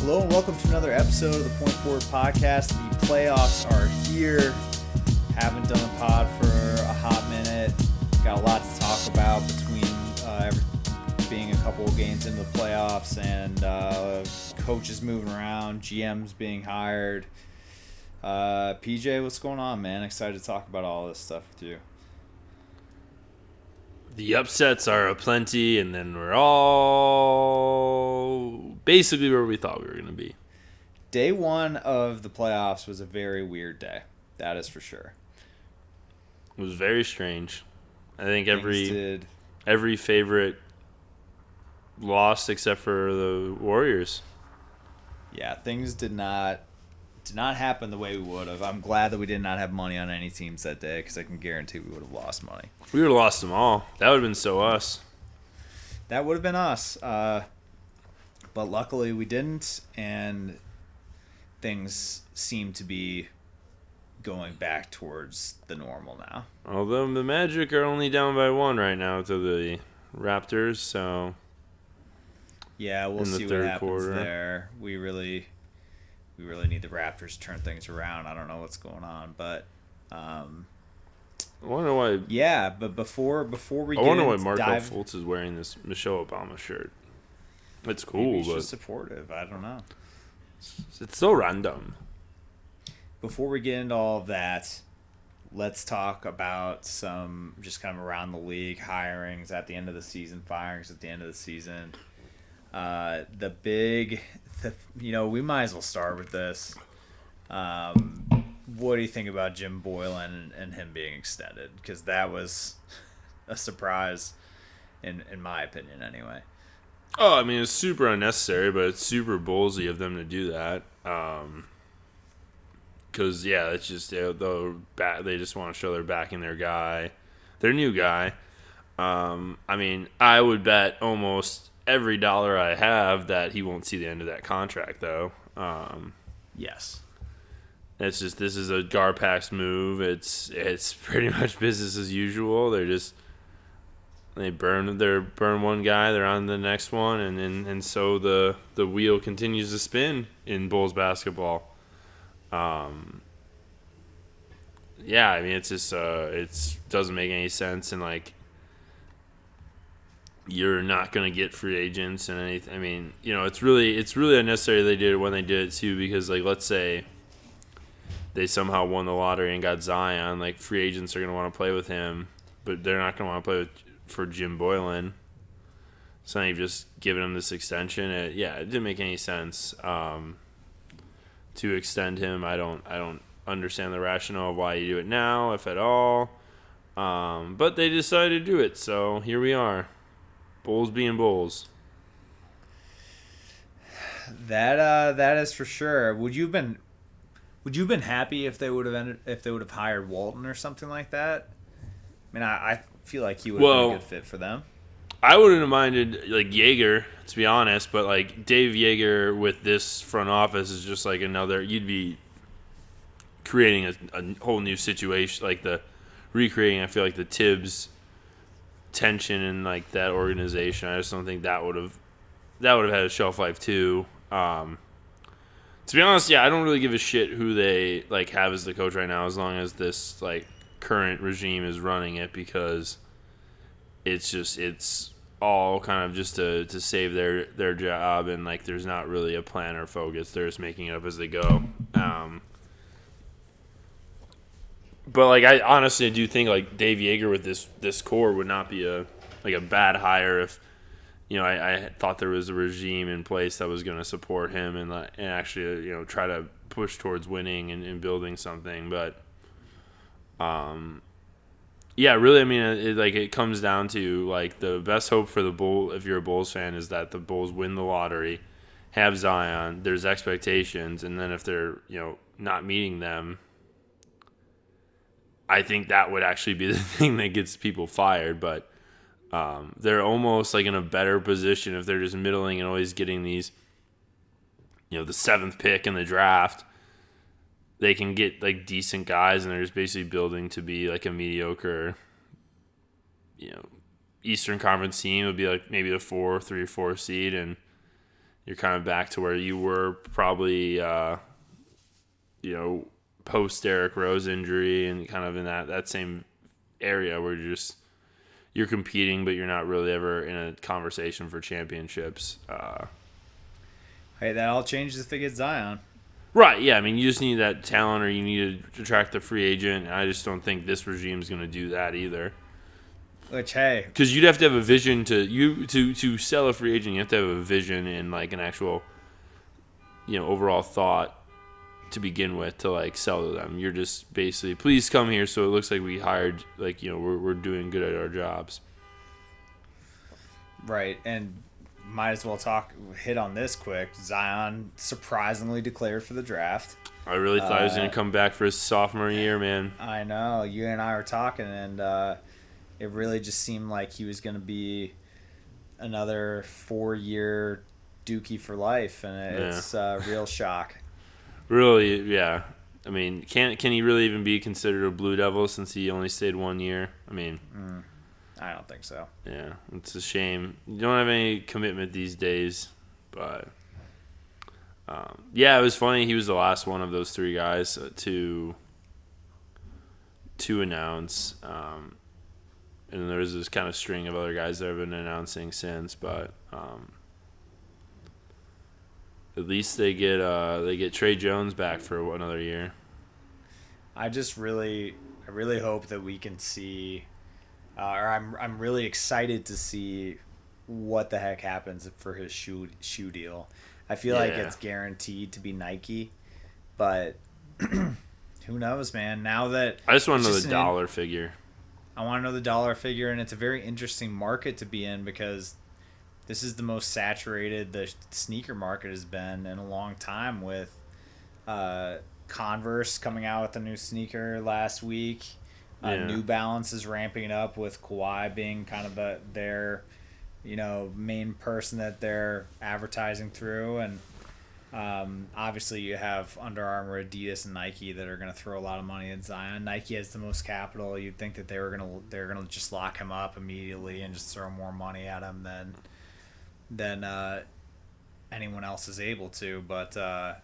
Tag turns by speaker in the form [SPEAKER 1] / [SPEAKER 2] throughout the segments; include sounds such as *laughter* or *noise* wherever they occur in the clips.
[SPEAKER 1] Hello and welcome to another episode of the Point Forward Podcast. The playoffs are here. Haven't done a pod for a hot minute. Got a lot to talk about between uh, being a couple of games into the playoffs and uh, coaches moving around, GMs being hired. Uh, PJ, what's going on, man? Excited to talk about all this stuff with you.
[SPEAKER 2] The upsets are aplenty, and then we're all basically where we thought we were going to be.
[SPEAKER 1] Day one of the playoffs was a very weird day. That is for sure.
[SPEAKER 2] It was very strange. I think
[SPEAKER 1] Things
[SPEAKER 2] every
[SPEAKER 1] did
[SPEAKER 2] every favorite lost except for the Warriors.
[SPEAKER 1] yeah, things did not did not happen the way we would have. I'm glad that we did not have money on any teams that day because I can guarantee we would have lost money.
[SPEAKER 2] We would have lost them all. That would have been so us.
[SPEAKER 1] That would have been us, uh, but luckily we didn't, and things seem to be going back towards the normal now.
[SPEAKER 2] Although the Magic are only down by one right now to the Raptors, so
[SPEAKER 1] Yeah, we'll see what happens
[SPEAKER 2] quarter.
[SPEAKER 1] there. We really, we really need the Raptors to turn things around. I don't know what's going on, but. Um,
[SPEAKER 2] I wonder why.
[SPEAKER 1] Yeah, but before before we
[SPEAKER 2] I
[SPEAKER 1] get
[SPEAKER 2] wonder why Marco
[SPEAKER 1] dive,
[SPEAKER 2] Fultz is wearing this Michelle Obama shirt. It's cool, but
[SPEAKER 1] just supportive. I don't know.
[SPEAKER 2] it's so random.
[SPEAKER 1] Before we get into all of that, let's talk about some just kind of around the league hirings at the end of the season, firings at the end of the season. Uh, the big, the, you know, we might as well start with this. Um, what do you think about Jim Boylen and, him being extended? Because that was *laughs* a surprise, in in my opinion, anyway.
[SPEAKER 2] Oh, I mean, it's super unnecessary, but it's super ballsy of them to do that. Um 'cause yeah, it's just back. They just want to show they're backing their guy, their new guy. Um, I mean, I would bet almost every dollar I have that he won't see the end of that contract, though. Um,
[SPEAKER 1] Yes.
[SPEAKER 2] it's just this is a Garpax move. It's it's *laughs* pretty much business as usual. They're just they burn they burn one guy, they're on the next one, and and, and so the the wheel continues to spin in Bulls basketball. Um, yeah, I mean it's just uh it's doesn't make any sense, and like you're not gonna get free agents and anything. I mean, you know, it's really it's really unnecessary they did it when they did it too, because like let's say they somehow won the lottery and got Zion, like free agents are gonna want to play with him, but they're not gonna want to play with for Jim Boylen. So you've just given him this extension. It, yeah, it didn't make any sense um, to extend him. I don't I don't understand the rationale of why you do it now, if at all. Um, but they decided to do it, so here we are. Bulls being bulls.
[SPEAKER 1] That uh, that is for sure. Would you have been, would you have been happy if they would have ended if they would have hired Walton or something like that? I mean, I, I feel like he would have
[SPEAKER 2] Well-
[SPEAKER 1] been a good fit for them.
[SPEAKER 2] I wouldn't have minded like Joerger, to be honest, but like Dave Joerger with this front office is just like another. You'd be creating a, a whole new situation, like the recreating. I feel like the Thibs tension in like that organization. I just don't think that would have that would have had a shelf life too. Um, to be honest, yeah, I don't really give a shit who they like have as the coach right now, as long as this like current regime is running it because it's just it's all kind of just to, to save their their job and like there's not really a plan or focus they're just making it up as they go um but like i honestly do think like dave Joerger with this this core would not be a like a bad hire if you know i, I thought there was a regime in place that was going to support him and and actually you know try to push towards winning and, and building something but um yeah, really. I mean, it, like it comes down to like the best hope for the bull. If you're a Bulls fan, is that the Bulls win the lottery, have Zion. There's expectations, and then if they're you know not meeting them, I think that would actually be *laughs* the thing that gets people fired. But um, they're almost like in a better position if they're just middling and always getting these, you know, the seventh pick in the draft they can get like decent guys and they're just basically building to be like a mediocre you know eastern conference team would be like maybe the four three or four seed and you're kind of back to where you were probably, uh, you know, post Derrick Rose injury and kind of in that, that same area where you're just you're competing, but you're not really ever in a conversation for championships. Uh,
[SPEAKER 1] hey, that all changes if they get Zion.
[SPEAKER 2] Right. Yeah. I mean, you just need that talent, or you need to attract the free agent. And I just don't think this regime is going to do that either.
[SPEAKER 1] Which hey,
[SPEAKER 2] because you'd have to have a vision to you to to sell a free agent. You have to have a vision and like an actual, you know, overall thought to begin with to like sell to them. You're just basically, please come here, so it looks like we hired, like you know, we're we're doing good at our jobs.
[SPEAKER 1] Right, and might as well talk hit on this quick. Zion surprisingly declared for the draft.
[SPEAKER 2] I really thought uh, he was going to come back for his sophomore year, man.
[SPEAKER 1] I know. You and I were talking, and uh, it really just seemed like he was going to be another four year Dookie for life, and it's yeah. uh, real shock.
[SPEAKER 2] Really, yeah. I mean, can can he really even be considered a Blue Devil since he only stayed one year? I mean,
[SPEAKER 1] mm, I don't think so.
[SPEAKER 2] Yeah, it's a shame. You don't have any commitment these days, but um, yeah, it was funny. He was the last one of those three guys to to announce. Um, and there was this kind of string of other guys that have been announcing since, but um, at least they get uh, they get Tre Jones back for another year.
[SPEAKER 1] I just really, I really hope that we can see, uh, or I'm I'm really excited to see what the heck happens for his shoe shoe deal. I feel yeah. like it's guaranteed to be Nike, but *clears throat* who knows, man? Now that
[SPEAKER 2] I just want to know the dollar figure.
[SPEAKER 1] I want to know the dollar figure, and it's a very interesting market to be in because this is the most saturated the sneaker market has been in a long time with uh, Converse coming out with a new sneaker last week. Uh. New Balance is ramping up with Kawhi being kind of a, their, you know, main person that they're advertising through, and um, obviously, you have Under Armour, Adidas, and Nike that are going to throw a lot of money at Zion. Nike has the most capital. You'd think that they were going to they're going to just lock him up immediately and just throw more money at him than than uh, anyone else is able to. But uh,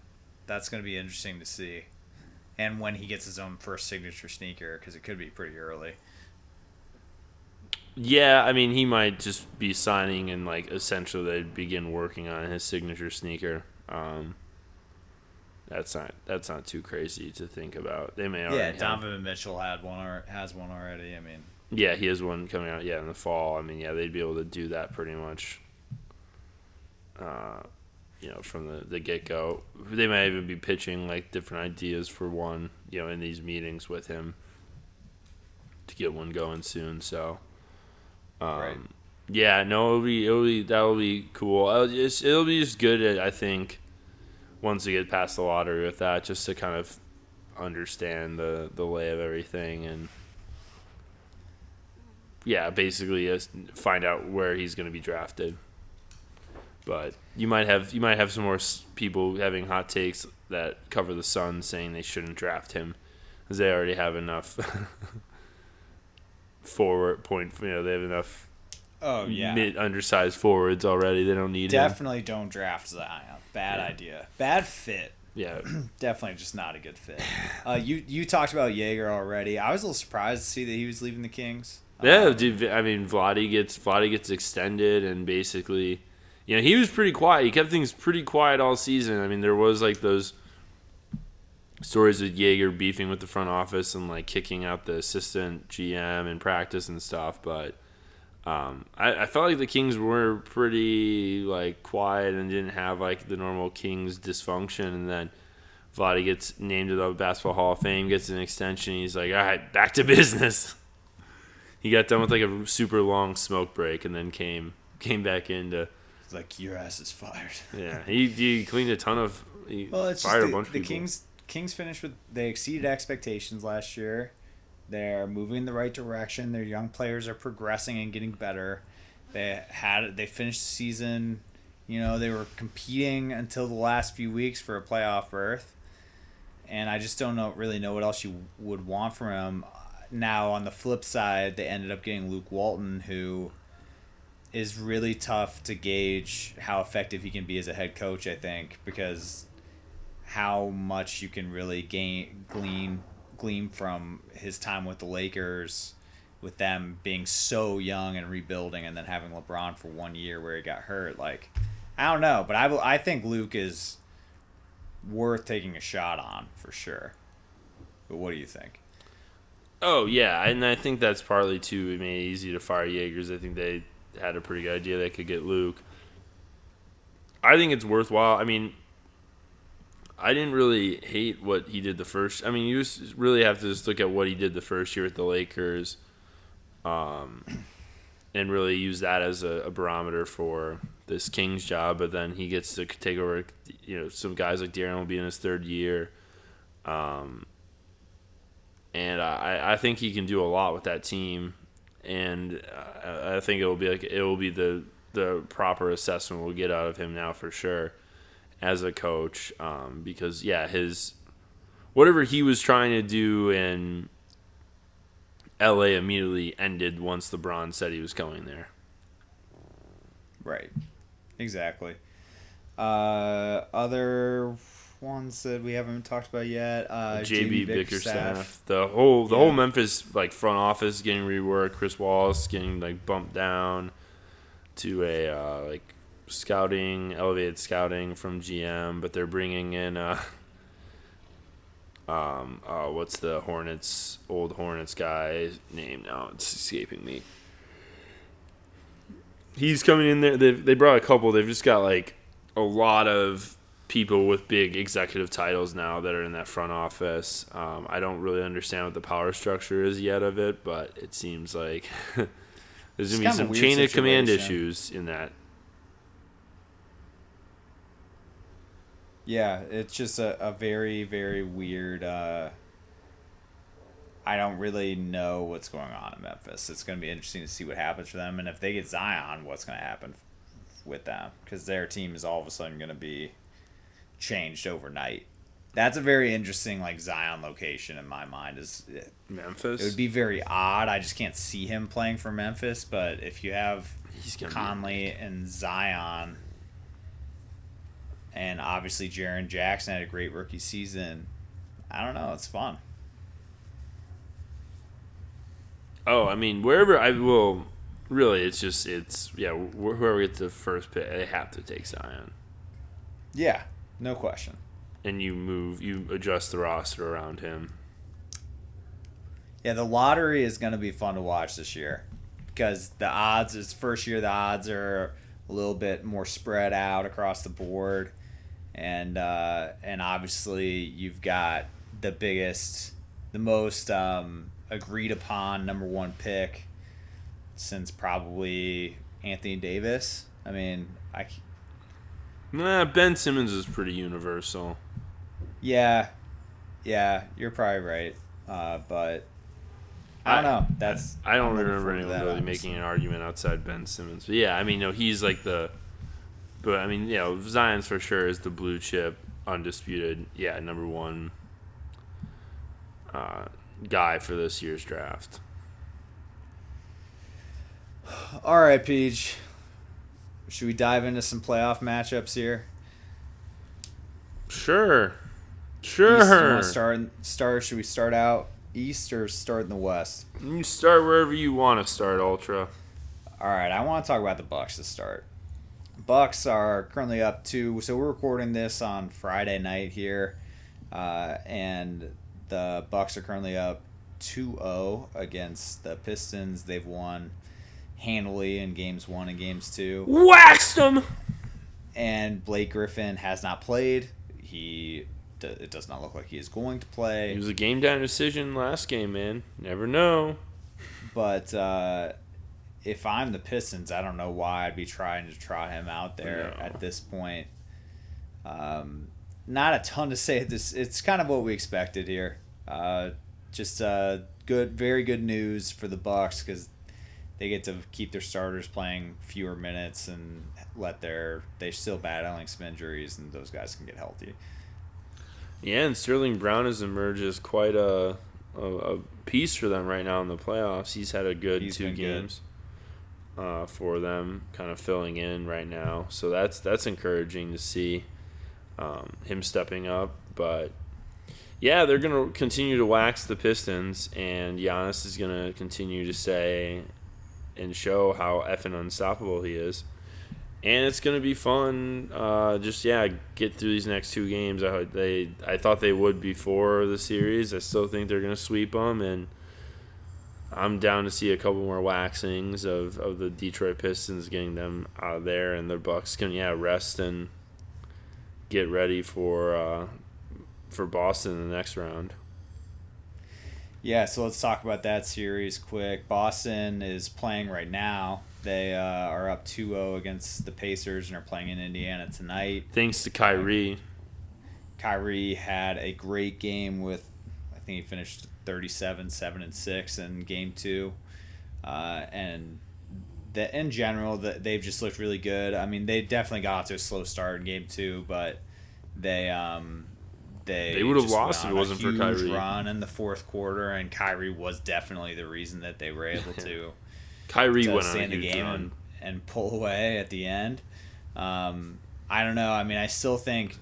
[SPEAKER 1] that's going to be interesting to see, and when he gets his own first signature sneaker, because it could be pretty early.
[SPEAKER 2] Yeah, I mean, he might just be signing and like essentially they'd begin working on his signature sneaker. Um, that's not that's not too crazy to think about. They may already
[SPEAKER 1] yeah. Donovan have, Mitchell had one or has one already. I mean,
[SPEAKER 2] yeah, he has one coming out. Yeah, in the fall. I mean, yeah, they'd be able to do that pretty much. Uh, you know, from the, the get go, they might even be pitching like different ideas for one. You know, in these meetings with him to get one going soon. So, um, right. Yeah, no, it'll be it'll be that'll be cool. It'll just, it'll be just good. I think once we get past the lottery with that, just to kind of understand the the lay of everything and yeah, basically find out where he's going to be drafted. But you might have you might have some more people having hot takes that cover the Sun saying they shouldn't draft him because they already have enough *laughs* forward point. You know, they have enough
[SPEAKER 1] Oh yeah,
[SPEAKER 2] mid undersized forwards already. They don't need
[SPEAKER 1] definitely
[SPEAKER 2] him.
[SPEAKER 1] don't draft Zion. Bad yeah. idea. Bad fit.
[SPEAKER 2] Yeah, *clears throat*
[SPEAKER 1] definitely just not a good fit. Uh, you you talked about Joerger already. I was a little surprised to see that he was leaving the Kings.
[SPEAKER 2] Yeah, um, dude, I mean, Vladdy gets Vladdy gets extended, and basically, you know, he was pretty quiet. He kept things pretty quiet all season. I mean, there was like those stories with Joerger beefing with the front office and like kicking out the assistant GM in practice and stuff, but um, I, I, felt like the Kings were pretty like quiet and didn't have like the normal Kings dysfunction. And then Vladdy gets named to the Basketball Hall of Fame, gets an extension. He's like, all right, back to *laughs* business. he got done with like a super long smoke break and then came came back into.
[SPEAKER 1] Like your ass is fired. *laughs*
[SPEAKER 2] yeah, he, he cleaned a ton of. He
[SPEAKER 1] well, it's fired just the, a bunch the Kings. Kings finished with they exceeded expectations last year. They're moving in the right direction. Their young players are progressing and getting better. They had they finished the season, you know, they were competing until the last few weeks for a playoff berth. And I just don't know really know what else you would want from him. Now on the flip side, they ended up getting Luke Walton, who is really tough to gauge how effective he can be as a head coach. I think because how much you can really gain glean glean from his time with the Lakers, with them being so young and rebuilding, and then having LeBron for one year where he got hurt. Like, I don't know, but I I think Luke is worth taking a shot on for sure. But what do you think?
[SPEAKER 2] Oh yeah, and I think that's partly too. It it easy to fire Joergers. I think they had a pretty good idea they could get Luke. I think it's worthwhile. I mean, I didn't really hate what he did the first. I mean, you just really have to just look at what he did the first year with the Lakers, um, and really use that as a, a barometer for this Kings job. But then he gets to take over. You know, some guys like De'Aaron will be in his third year, um, and I, I think he can do a lot with that team. And I think it will be like it will be the the proper assessment we'll get out of him now for sure as a coach um, because yeah his whatever he was trying to do in LA immediately ended once LeBron said he was going there.
[SPEAKER 1] Right. Exactly. Uh, other ones that we haven't talked about yet. Uh,
[SPEAKER 2] JB Bickerstaff. The whole the
[SPEAKER 1] Yeah.
[SPEAKER 2] whole Memphis like front office getting reworked. Chris Wallace getting like bumped down to a uh, like scouting elevated scouting from GM, but they're bringing in uh, um uh, what's the Hornets old Hornets guy name now? It's escaping me. He's coming in there. They they brought a couple. They've just got like a lot of people with big executive titles now that are in that front office. Um, I don't really understand what the power structure is yet of it, but it seems like *laughs* there's gonna be
[SPEAKER 1] kind of a
[SPEAKER 2] some chain of command issues in that.
[SPEAKER 1] Yeah, it's just a, a very, very weird. Uh, I don't really know what's going on in Memphis. It's going to be interesting to see what happens for them. And if they get Zion, what's going to happen with them? Because their team is all of a sudden going to be changed overnight. That's a very interesting, like, Zion location in my mind. Is eh,
[SPEAKER 2] Memphis?
[SPEAKER 1] It would be very odd. I just can't see him playing for Memphis. But if you have
[SPEAKER 2] He's
[SPEAKER 1] Conley and Zion, and obviously Jaren Jackson had a great rookie season. I don't know. It's fun.
[SPEAKER 2] Oh, I mean, wherever I will, really, it's just it's yeah. wh- Whoever gets the first pick, they have to take Zion,
[SPEAKER 1] Yeah, no question.
[SPEAKER 2] and you move, you adjust the roster around him.
[SPEAKER 1] Yeah, the lottery is going to be fun to watch this year because the odds is first year. The odds are a little bit more spread out across the board, and uh, and obviously you've got the biggest, the most um, agreed upon number one pick since probably Anthony Davis. I mean, I
[SPEAKER 2] Nah, Ben Simmons is pretty universal.
[SPEAKER 1] yeah, yeah, you're probably right, uh, but. I don't know. That's
[SPEAKER 2] I don't
[SPEAKER 1] I'm
[SPEAKER 2] remember anyone
[SPEAKER 1] that,
[SPEAKER 2] really
[SPEAKER 1] obviously.
[SPEAKER 2] making an argument outside Ben Simmons. But yeah, I mean, no, he's like the. But I mean, you know, Zion's for sure is the blue chip, undisputed, yeah, number one uh, guy for this year's draft.
[SPEAKER 1] All right, Peach. Should we dive into some playoff matchups here?
[SPEAKER 2] Sure,
[SPEAKER 1] East, you
[SPEAKER 2] sure.
[SPEAKER 1] wanna start, start. Should we start out east or start in the west?
[SPEAKER 2] You start wherever you want to start, Ultra.
[SPEAKER 1] All right, I want to talk about the Bucks to start. Bucks are currently up two, so we're recording this on Friday night here, uh, and the Bucks are currently up 2-0 against the Pistons. They've won handily in games one and games two.
[SPEAKER 2] Waxed him.
[SPEAKER 1] and Blake Griffin has not played. He it does not look like he is going to play.
[SPEAKER 2] It was a game down decision last game, man. Never know.
[SPEAKER 1] But uh, if I'm the Pistons, I don't know why I'd be trying to try him out there
[SPEAKER 2] No.
[SPEAKER 1] at this point. Um, not a ton to *laughs* say. This it's kind of what we expected here. Uh, just uh, good, very good news for the Bucks because they get to keep their starters playing fewer minutes and let their they're still battling some injuries and those guys can get healthy.
[SPEAKER 2] Yeah, and Sterling Brown has emerged as quite a, a, a piece for them right now in the playoffs. He's had a good
[SPEAKER 1] He's
[SPEAKER 2] two
[SPEAKER 1] been good.
[SPEAKER 2] games. uh, for them, kind of filling in right now. So that's that's encouraging to see um, him stepping up. But yeah, they're gonna continue to wax the Pistons, and Giannis is gonna continue to say and show how effing unstoppable he is. And it's gonna be fun. Uh, just yeah, get through these next two games. I they I thought they would before the series. I still think they're gonna sweep them, and I'm down to see a couple more waxings of, of the Detroit Pistons, getting them out of there, and the Bucks can yeah rest and get ready for uh, for Boston in the next round.
[SPEAKER 1] Yeah, so let's talk about that series quick. Boston is playing right now. They uh, are up 2-0 against the Pacers and are playing in Indiana tonight.
[SPEAKER 2] Thanks to Kyrie.
[SPEAKER 1] Kyrie had a great game with I think he finished 37 7 and 6 in game 2. Uh, and the, in general, the, they've just looked really good. I mean, they definitely got off to a slow start in game 2, but they um, they
[SPEAKER 2] They would have lost if it wasn't for Kyrie.
[SPEAKER 1] run in the fourth quarter, and Kyrie was definitely the reason that they were able *laughs* to
[SPEAKER 2] Kyrie
[SPEAKER 1] to
[SPEAKER 2] went on a
[SPEAKER 1] in the game
[SPEAKER 2] run.
[SPEAKER 1] and, and pull away at the end. Um, I don't know. I mean, I still think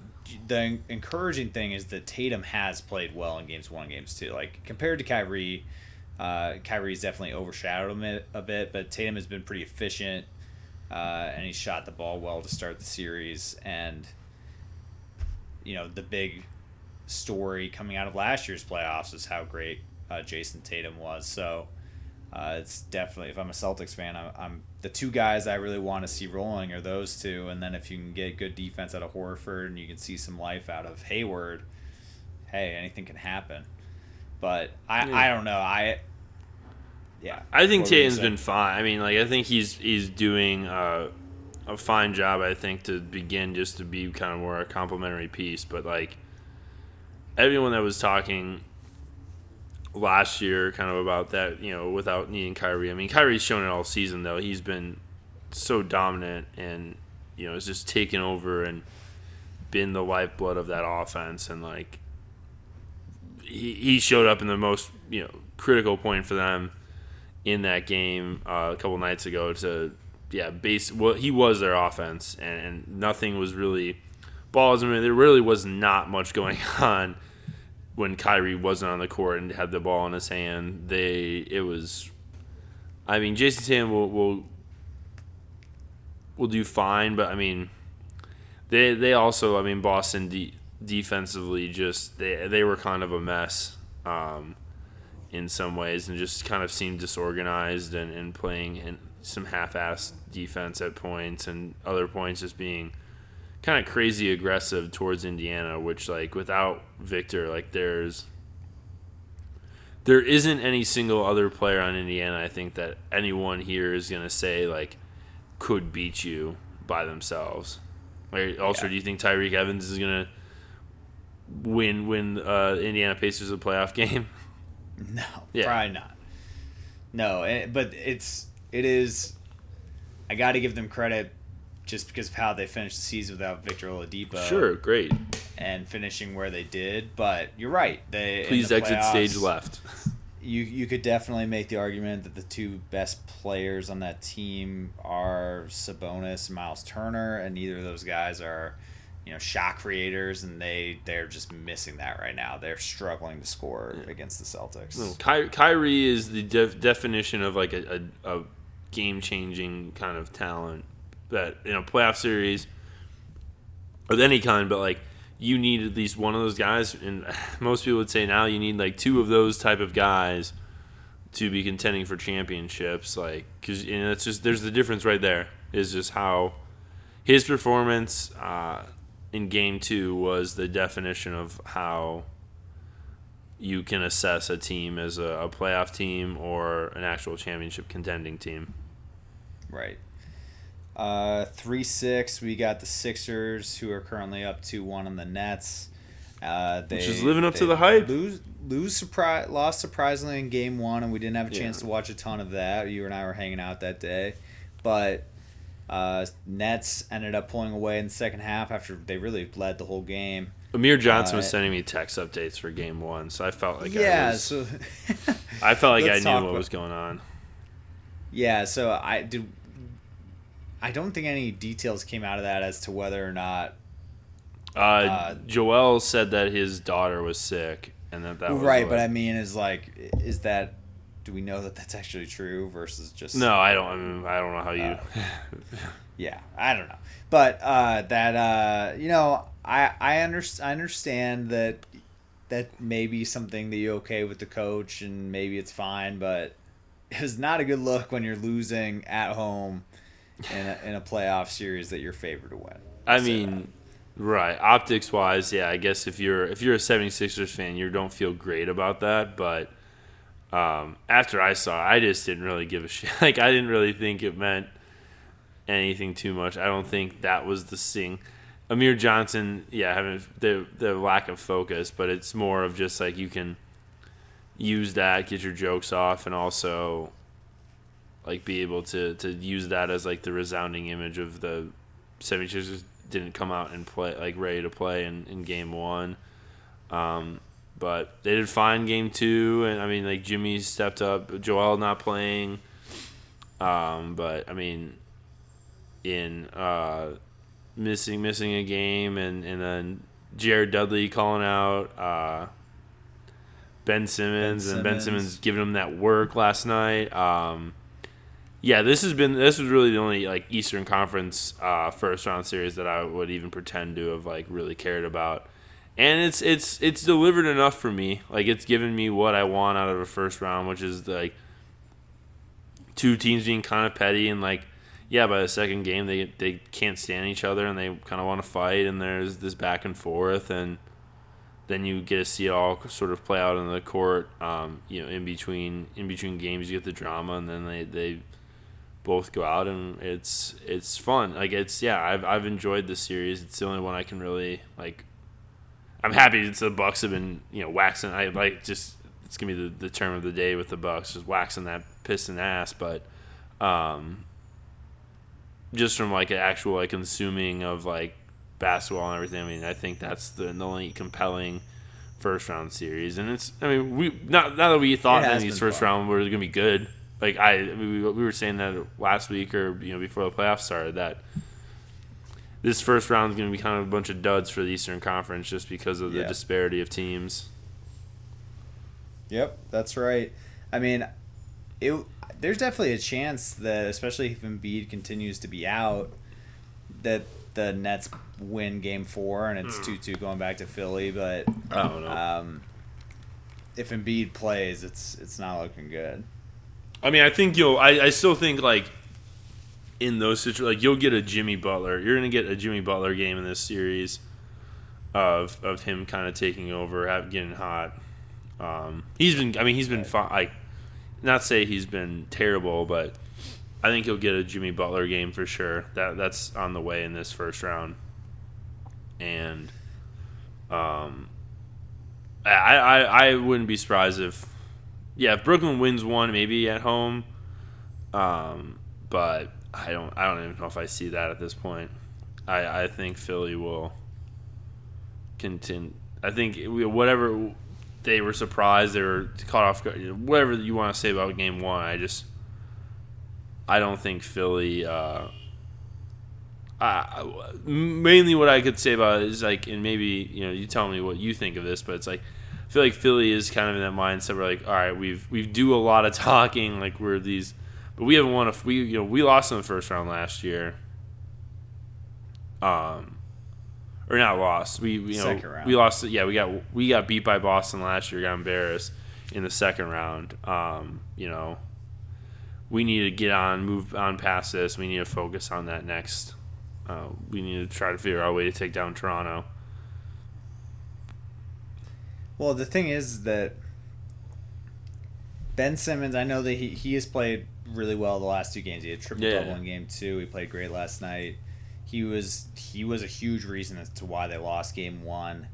[SPEAKER 1] the encouraging thing is that Tatum has played well in games one, games two. Like compared to Kyrie, uh, Kyrie's definitely overshadowed him a- a bit, but Tatum has been pretty efficient, uh, and he shot the ball well to start the series. And you know, the big story coming out of last year's playoffs is how great uh, Jayson Tatum was. So. Uh, it's definitely if I'm a Celtics fan, I'm, I'm the two guys I really want to see rolling are those two, and then if you can get good defense out of Horford and you can see some life out of Hayward, hey, anything can happen. But I,
[SPEAKER 2] Yeah.
[SPEAKER 1] I don't know. I yeah.
[SPEAKER 2] I think
[SPEAKER 1] What were you
[SPEAKER 2] Tatum's
[SPEAKER 1] saying?
[SPEAKER 2] been fine. I mean, like I think he's he's doing uh, a fine job. I think to begin just to be kind of more a complimentary piece. But like everyone that was talking last year, kind of about that, you know, without needing Kyrie. I mean, Kyrie's shown it all season though. He's been so dominant and you know, has just taken over and been the lifeblood of that offense and like he, he showed up in the most you know critical point for them in that game uh, a couple nights ago to yeah base well he was their offense and, and nothing was really balls. I mean there really was not much going *laughs* on when Kyrie wasn't on the court and had the ball in his hand. They it was I mean Jayson Tatum will will will do fine but I mean they they also I mean Boston de- defensively just they they were kind of a mess um, in some ways and just kind of seemed disorganized and, and playing in some half-assed defense at points and other points just being kind of crazy aggressive towards Indiana which like without Victor like there's there isn't any single other player on Indiana I think that anyone here is going to say like could beat you by themselves. Like, also,
[SPEAKER 1] Yeah.
[SPEAKER 2] do you think Tyreke Evans is gonna win win uh, Indiana Pacers a playoff *laughs* game?
[SPEAKER 1] No,
[SPEAKER 2] Yeah.
[SPEAKER 1] probably not. No, eh, but it's it is. I got to give them credit just because of how they finished the season without Victor Oladipo.
[SPEAKER 2] sure, great.
[SPEAKER 1] and finishing where they did. But you're right. They
[SPEAKER 2] Please
[SPEAKER 1] the
[SPEAKER 2] exit stage left.
[SPEAKER 1] You you could definitely make the argument that the two best players on that team are Sabonis and Myles Turner, and neither of those guys are, you know, shot creators, and they they're just missing that right now. They're struggling to score against the Celtics.
[SPEAKER 2] No, Ky- Kyrie is the def- definition of like a, a, a game changing kind of talent that in a playoff series of any kind, but like you need at least one of those guys, and *sighs* most people would say now you need like two of those type of guys to be contending for championships. Like, because and it's just there's the difference right there is just how his performance uh, in game two was the definition of how you can assess a team as a, a playoff team or an actual championship contending team.
[SPEAKER 1] Right. Uh, three six. We got the Sixers, who are currently up two one on the Nets. Uh, they,
[SPEAKER 2] Which is living up to the hype.
[SPEAKER 1] Lose, lose surprise, lost surprisingly in game one, and we didn't have a chance
[SPEAKER 2] Yeah.
[SPEAKER 1] to watch a ton of that. You and I were hanging out that day, but uh, Nets ended up pulling away in the second half after they really led the whole game.
[SPEAKER 2] Amir Johnson was
[SPEAKER 1] Uh,
[SPEAKER 2] sending me text updates for game one, so I felt like I
[SPEAKER 1] yeah,
[SPEAKER 2] was,
[SPEAKER 1] so *laughs*
[SPEAKER 2] I felt like I knew what
[SPEAKER 1] about-
[SPEAKER 2] was going on.
[SPEAKER 1] Yeah, so I did. I don't think any details came out of that as to whether or not.
[SPEAKER 2] Uh, uh, Joel said that his daughter was sick, and that that was
[SPEAKER 1] right. What, but I mean, is like, is that? Do we know that that's actually true versus just?
[SPEAKER 2] No, I don't. I, mean, I don't know how you. Uh, *laughs*
[SPEAKER 1] yeah, I don't know, but uh, that uh, you know, I I, under, I understand that that may be something that you're okay with the coach, and maybe it's fine, but it's not a good look when you're losing at home in a, in a playoff series that you're favored to win.
[SPEAKER 2] I so, mean, right, optics wise, yeah, I guess if you're if you're a 76ers fan, you don't feel great about that, but um, after I saw it, I just didn't really give a shit. *laughs* Like I didn't really think it meant anything too much. I don't think that was the sing. Amir Johnson, yeah, having the the lack of focus, but it's more of just like you can use that, get your jokes off, and also like be able to to use that as like the resounding image of the 76ers didn't come out and play like ready to play in, in game one. Um, but they did fine game two, and I mean like Jimmy stepped up, Joel not playing. Um, but I mean, in uh, missing missing a game, and and then Jared Dudley calling out. Uh, Ben Simmons, ben and Ben Simmons giving him that work last night. Um, yeah, this has been this was really the only like Eastern Conference uh, first round series that I would even pretend to have like really cared about, and it's it's it's delivered enough for me. Like it's given me what I want out of a first round, which is like two teams being kind of petty and like yeah, by the second game they they can't stand each other and they kind of want to fight and there's this back and forth and then you get to see it all sort of play out on the court. Um, you know, in between in between games, you get the drama, and then they, they both go out, and it's it's fun. Like it's yeah, I've I've enjoyed this series. It's the only one I can really like. I'm happy it's the Bucks have been you know waxing. I like just it's gonna be the, the term of the day with the Bucks, just waxing that piston ass. But um, just from like an actual like consuming of like basketball and everything. I mean, I think that's the, the only compelling first round series. And it's, I mean, we not not that we thought any of these first fun. round were going to be good. Like I, we, we were saying that last week or you know before the playoffs started that this first round is going to be kind of a bunch of duds for the Eastern Conference just because of the yeah. disparity of teams.
[SPEAKER 1] Yep, that's right. I mean, it there's definitely a chance that, especially if Embiid continues to be out, that the Nets win Game Four and it's hmm. two two going back to Philly. But
[SPEAKER 2] I don't know.
[SPEAKER 1] Um, if Embiid plays, it's it's not looking good.
[SPEAKER 2] I mean, I think you'll. I, I still think like in those situations, like you'll get a Jimmy Butler. You're gonna get a Jimmy Butler game in this series of of him kind of taking over, getting hot. Um, he's been. I mean, he's been fine. Like, not say he's been terrible, but I think you'll get a Jimmy Butler game for sure. That that's on the way in this first round, and um, I I, I wouldn't be surprised if yeah if Brooklyn wins one maybe at home, um, but I don't I don't even know if I see that at this point. I I think Philly will continue. I think whatever they were surprised they were caught off guard. whatever you want to say about game one. I just I don't think Philly. Uh, mainly, what I could say about it is like, and maybe you know, you tell me what you think of this, but it's like, feel like Philly is kind of in that mindset where like, all right, we've we do a lot of *laughs* talking, like we're these, but we haven't won a we you know we lost in the first round last year. Um, or not lost. We you know we lost. Yeah, we got we got beat by Boston last year. Got embarrassed in the second round. Um, you know, we need to get on, move on past this. We need to focus on that next. Uh, we need to try to figure out a way to take down Toronto.
[SPEAKER 1] Well, the thing is that Ben Simmons, I know that he, he has played really well the last two games. He had triple double in game two. He played great last night. He was he was a huge reason as to why they lost game one.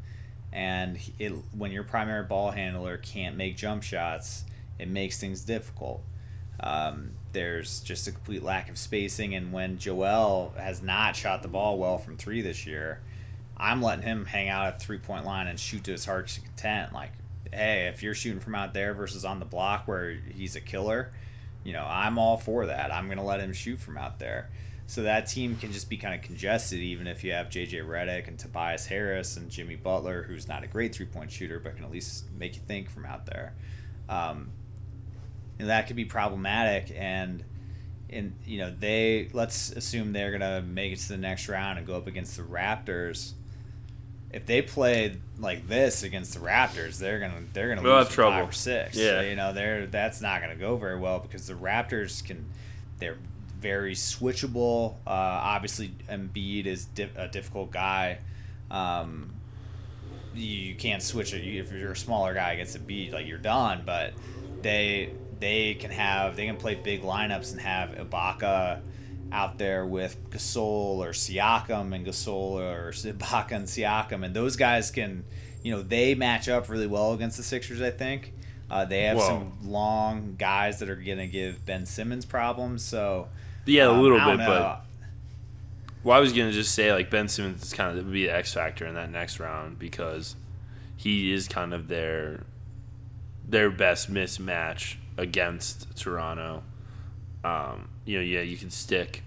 [SPEAKER 1] And it, when your primary ball handler can't make jump shots, it makes things difficult. Um, there's just a complete lack of spacing, and when Joel has not shot the ball well from three this year, I'm letting him hang out at three point line and shoot to his heart's content. Like, hey, if you're shooting from out there versus on the block where he's a killer, you know, I'm all for that. I'm gonna let him shoot from out there. So that team can just be kind of congested, even if you have JJ Redick and Tobias Harris and Jimmy Butler, who's not a great three point shooter, but can at least make you think from out there. Um, and that could be problematic. And and you know they let's assume they're gonna make it to the next round and go up against the Raptors. If they play like this against the Raptors, they're gonna they're gonna
[SPEAKER 2] They'll
[SPEAKER 1] lose
[SPEAKER 2] have
[SPEAKER 1] in five
[SPEAKER 2] trouble.
[SPEAKER 1] or six.
[SPEAKER 2] Yeah.
[SPEAKER 1] you know they're that's not gonna go very well because the Raptors can they're very switchable. Uh, obviously, Embiid is di- a difficult guy. Um, you, you can't switch it You- if you're a smaller guy against Embiid, like you're done. But they they can have they can play big lineups and have Ibaka out there with Gasol or Siakam and Gasol or *laughs* Ibaka and Siakam, and those guys can you know they match up really well against the Sixers. I think. Uh, they have
[SPEAKER 2] Whoa.
[SPEAKER 1] some long guys that are going to give Ben Simmons problems. So
[SPEAKER 2] Yeah, a
[SPEAKER 1] um,
[SPEAKER 2] little bit,
[SPEAKER 1] know.
[SPEAKER 2] but well, I was gonna just say like Ben Simmons is kind of would be the X factor in that next round because he is kind of their their best mismatch against Toronto. Um, you know, yeah, you can stick.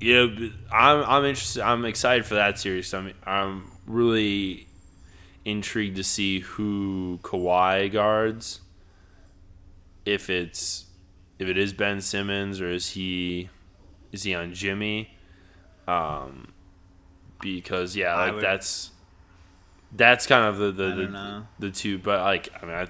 [SPEAKER 2] Yeah, but I'm I'm interested. I'm excited for that series. I'm I'm really intrigued to see who Kawhi guards. If it's if it is Ben Simmons or is he is he on Jimmy? Um, because yeah, like
[SPEAKER 1] would-
[SPEAKER 2] that's that's kind of the the the, the two. But like I mean, I,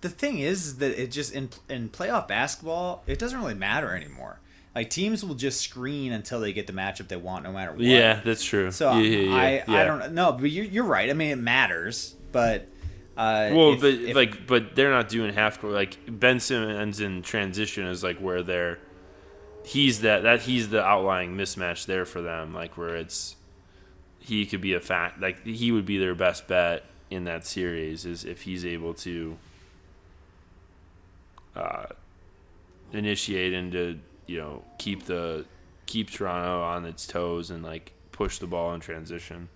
[SPEAKER 1] the thing is that it just in in playoff basketball, it doesn't really matter anymore. Like teams will just screen until they get the matchup they want, no matter what.
[SPEAKER 2] yeah, that's true.
[SPEAKER 1] So
[SPEAKER 2] yeah, yeah, yeah,
[SPEAKER 1] I. I don't know, but you're you're right. I mean, it matters, but uh,
[SPEAKER 2] Well,
[SPEAKER 1] if-
[SPEAKER 2] but
[SPEAKER 1] if-
[SPEAKER 2] like, but they're not doing half court. Like Ben Simmons in transition is like where they're he's that that he's the outlying mismatch there for them. Like where it's he could be a fact. Like he would be their best bet in that series is if he's able to uh, initiate and to you know keep the keep Toronto on its toes and like push the ball in transition.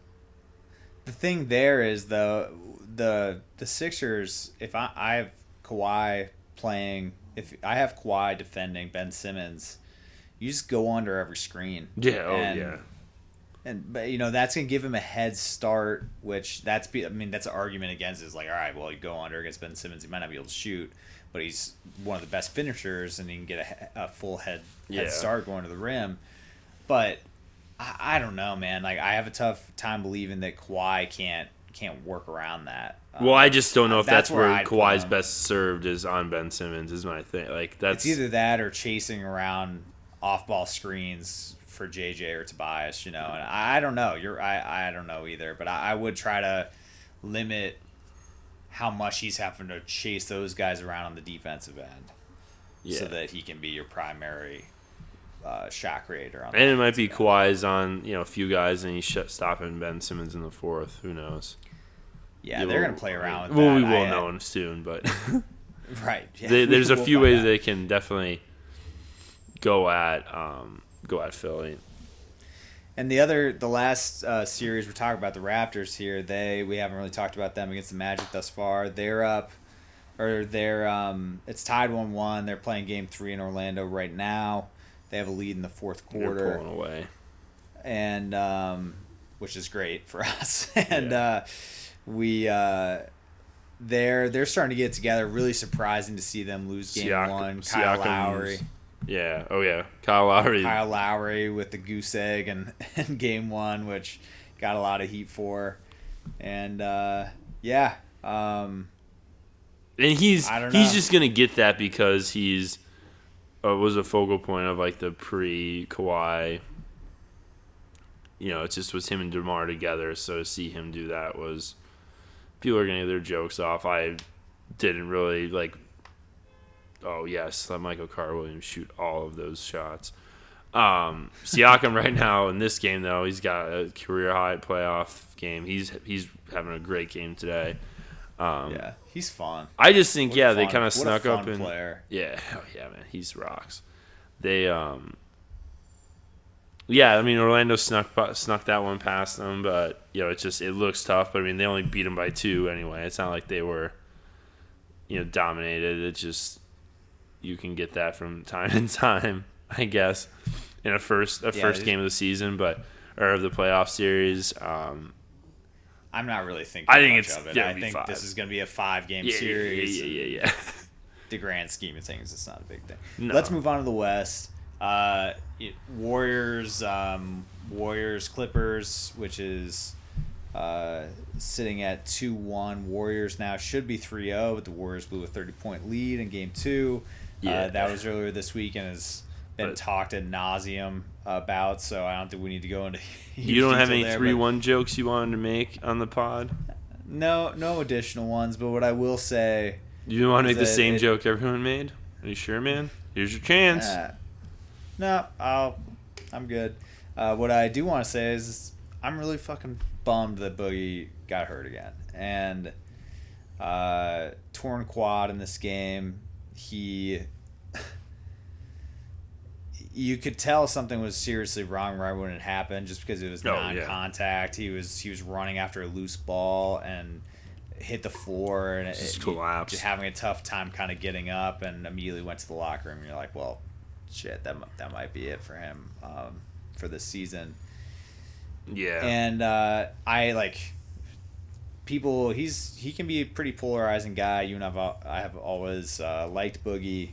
[SPEAKER 1] the thing there is the the the Sixers. If I I have Kawhi playing, if I have Kawhi defending Ben Simmons, you just go under every screen.
[SPEAKER 2] Yeah. Oh
[SPEAKER 1] And-
[SPEAKER 2] yeah.
[SPEAKER 1] And but you know that's gonna give him a head start, which that's be I mean that's an argument against is like all right, well you go under against Ben Simmons, he might not be able to shoot, but he's one of the best finishers and he can get a, a full head
[SPEAKER 2] Yeah.
[SPEAKER 1] head start going to the rim. But I, I don't know, man. Like I have a tough time believing that Kawhi can't can't work around that. Um,
[SPEAKER 2] Well, I just don't know if that's,
[SPEAKER 1] that's where
[SPEAKER 2] where Kawhi's best served is on Ben Simmons. Is my thing. Like that's
[SPEAKER 1] it's either that or chasing around off ball screens for JJ or Tobias, you know. And I, I don't know. You're I, I don't know either, but I, I would try to limit how much he's having to chase those guys around on the defensive end,
[SPEAKER 2] yeah.
[SPEAKER 1] so that he can be your primary uh, shot creator. On
[SPEAKER 2] and it might be
[SPEAKER 1] offensive end.
[SPEAKER 2] Kawhi's on you know a few guys and he's sh- stopping Ben Simmons in the fourth. Who knows?
[SPEAKER 1] Yeah,
[SPEAKER 2] You
[SPEAKER 1] they're
[SPEAKER 2] will-
[SPEAKER 1] gonna play around. With
[SPEAKER 2] Well,
[SPEAKER 1] that.
[SPEAKER 2] we will
[SPEAKER 1] I-
[SPEAKER 2] know soon, but *laughs*
[SPEAKER 1] Right. Yeah,
[SPEAKER 2] they, there's a few ways
[SPEAKER 1] out.
[SPEAKER 2] they can definitely go at um, go at Philly.
[SPEAKER 1] And the other, the last uh, series we're talking about the Raptors here. They we haven't really talked about them against the Magic thus far. They're up, or they're um, it's tied one one. They're playing Game Three in Orlando right now. They have a lead in the fourth
[SPEAKER 2] They're
[SPEAKER 1] quarter,
[SPEAKER 2] pulling away.
[SPEAKER 1] and um, which is great for *laughs* us. and
[SPEAKER 2] Yeah.
[SPEAKER 1] uh, we uh, they're they're starting to get together. Really surprising to see them lose Game
[SPEAKER 2] Siak-
[SPEAKER 1] One. Kyle
[SPEAKER 2] Siakam's-
[SPEAKER 1] Lowry.
[SPEAKER 2] Yeah. Oh yeah. Kyle Lowry.
[SPEAKER 1] Kyle Lowry with the goose egg and, *laughs* and game one, which got a lot of heat for. And uh, yeah, um,
[SPEAKER 2] And he's
[SPEAKER 1] I don't
[SPEAKER 2] he's
[SPEAKER 1] know.
[SPEAKER 2] just gonna get that because he's uh, was a focal point of like the pre Kawhi. You know, it just was him and Demar together. So to see him do that was people are gonna get their jokes off. I didn't really like. Oh yes, let Michael Carter Williams shoot all of those shots. Um, Siakam *laughs* right now in this game though he's got a career high playoff game. He's he's having a great game today. Um,
[SPEAKER 1] yeah, he's fun.
[SPEAKER 2] I just think
[SPEAKER 1] What
[SPEAKER 2] yeah, they kind of snuck up
[SPEAKER 1] fun
[SPEAKER 2] and
[SPEAKER 1] player.
[SPEAKER 2] yeah, oh, yeah, man, he's rocks. They um, yeah, I mean Orlando snuck snuck that one past them, but you know it just it looks tough. But I mean they only beat them by two anyway. It's not like they were, you know, dominated. It just you can get that from time *laughs* to time. I guess, in a first a
[SPEAKER 1] Yeah,
[SPEAKER 2] first game of the season, but or of the playoff series. Um,
[SPEAKER 1] I'm not really thinking
[SPEAKER 2] I think it's
[SPEAKER 1] of it. I think
[SPEAKER 2] five.
[SPEAKER 1] this is going to be a five game
[SPEAKER 2] yeah,
[SPEAKER 1] series.
[SPEAKER 2] yeah, yeah, yeah, yeah. *laughs*
[SPEAKER 1] The grand scheme of things, it's not a big thing.
[SPEAKER 2] No.
[SPEAKER 1] Let's move on to the West. Uh, it- Warriors, um, Warriors, Clippers, which is uh, sitting at two one. Warriors now should be 3-0, but the Warriors blew a thirty point lead in Game Two.
[SPEAKER 2] Yeah.
[SPEAKER 1] uh, that was earlier this week and has been
[SPEAKER 2] But-
[SPEAKER 1] talked ad nauseum about. So I don't think we need to go into. *laughs*
[SPEAKER 2] You don't have any three one jokes you wanted to make on the pod?
[SPEAKER 1] No, no additional ones. But what I will say,
[SPEAKER 2] You want to make the same
[SPEAKER 1] it-
[SPEAKER 2] joke everyone made? Are you sure, man? Here's your chance.
[SPEAKER 1] uh, no, I'll, I'm good. Uh, what I do want to say is, I'm really fucking bummed that Boogie got hurt again and uh, torn quad in this game. He, you could tell something was seriously wrong right when it happened, just because it was
[SPEAKER 2] Oh,
[SPEAKER 1] non-contact. He was he was running after a loose ball and hit the floor and it,
[SPEAKER 2] Just
[SPEAKER 1] it-
[SPEAKER 2] collapsed.
[SPEAKER 1] just having a tough time kind of getting up and immediately went to the locker room. And you're like, well, shit, that that might be it for him um, for this season.
[SPEAKER 2] yeah.
[SPEAKER 1] And uh, I like people. He's he can be a pretty polarizing guy. You and I've I have always uh, liked Boogie,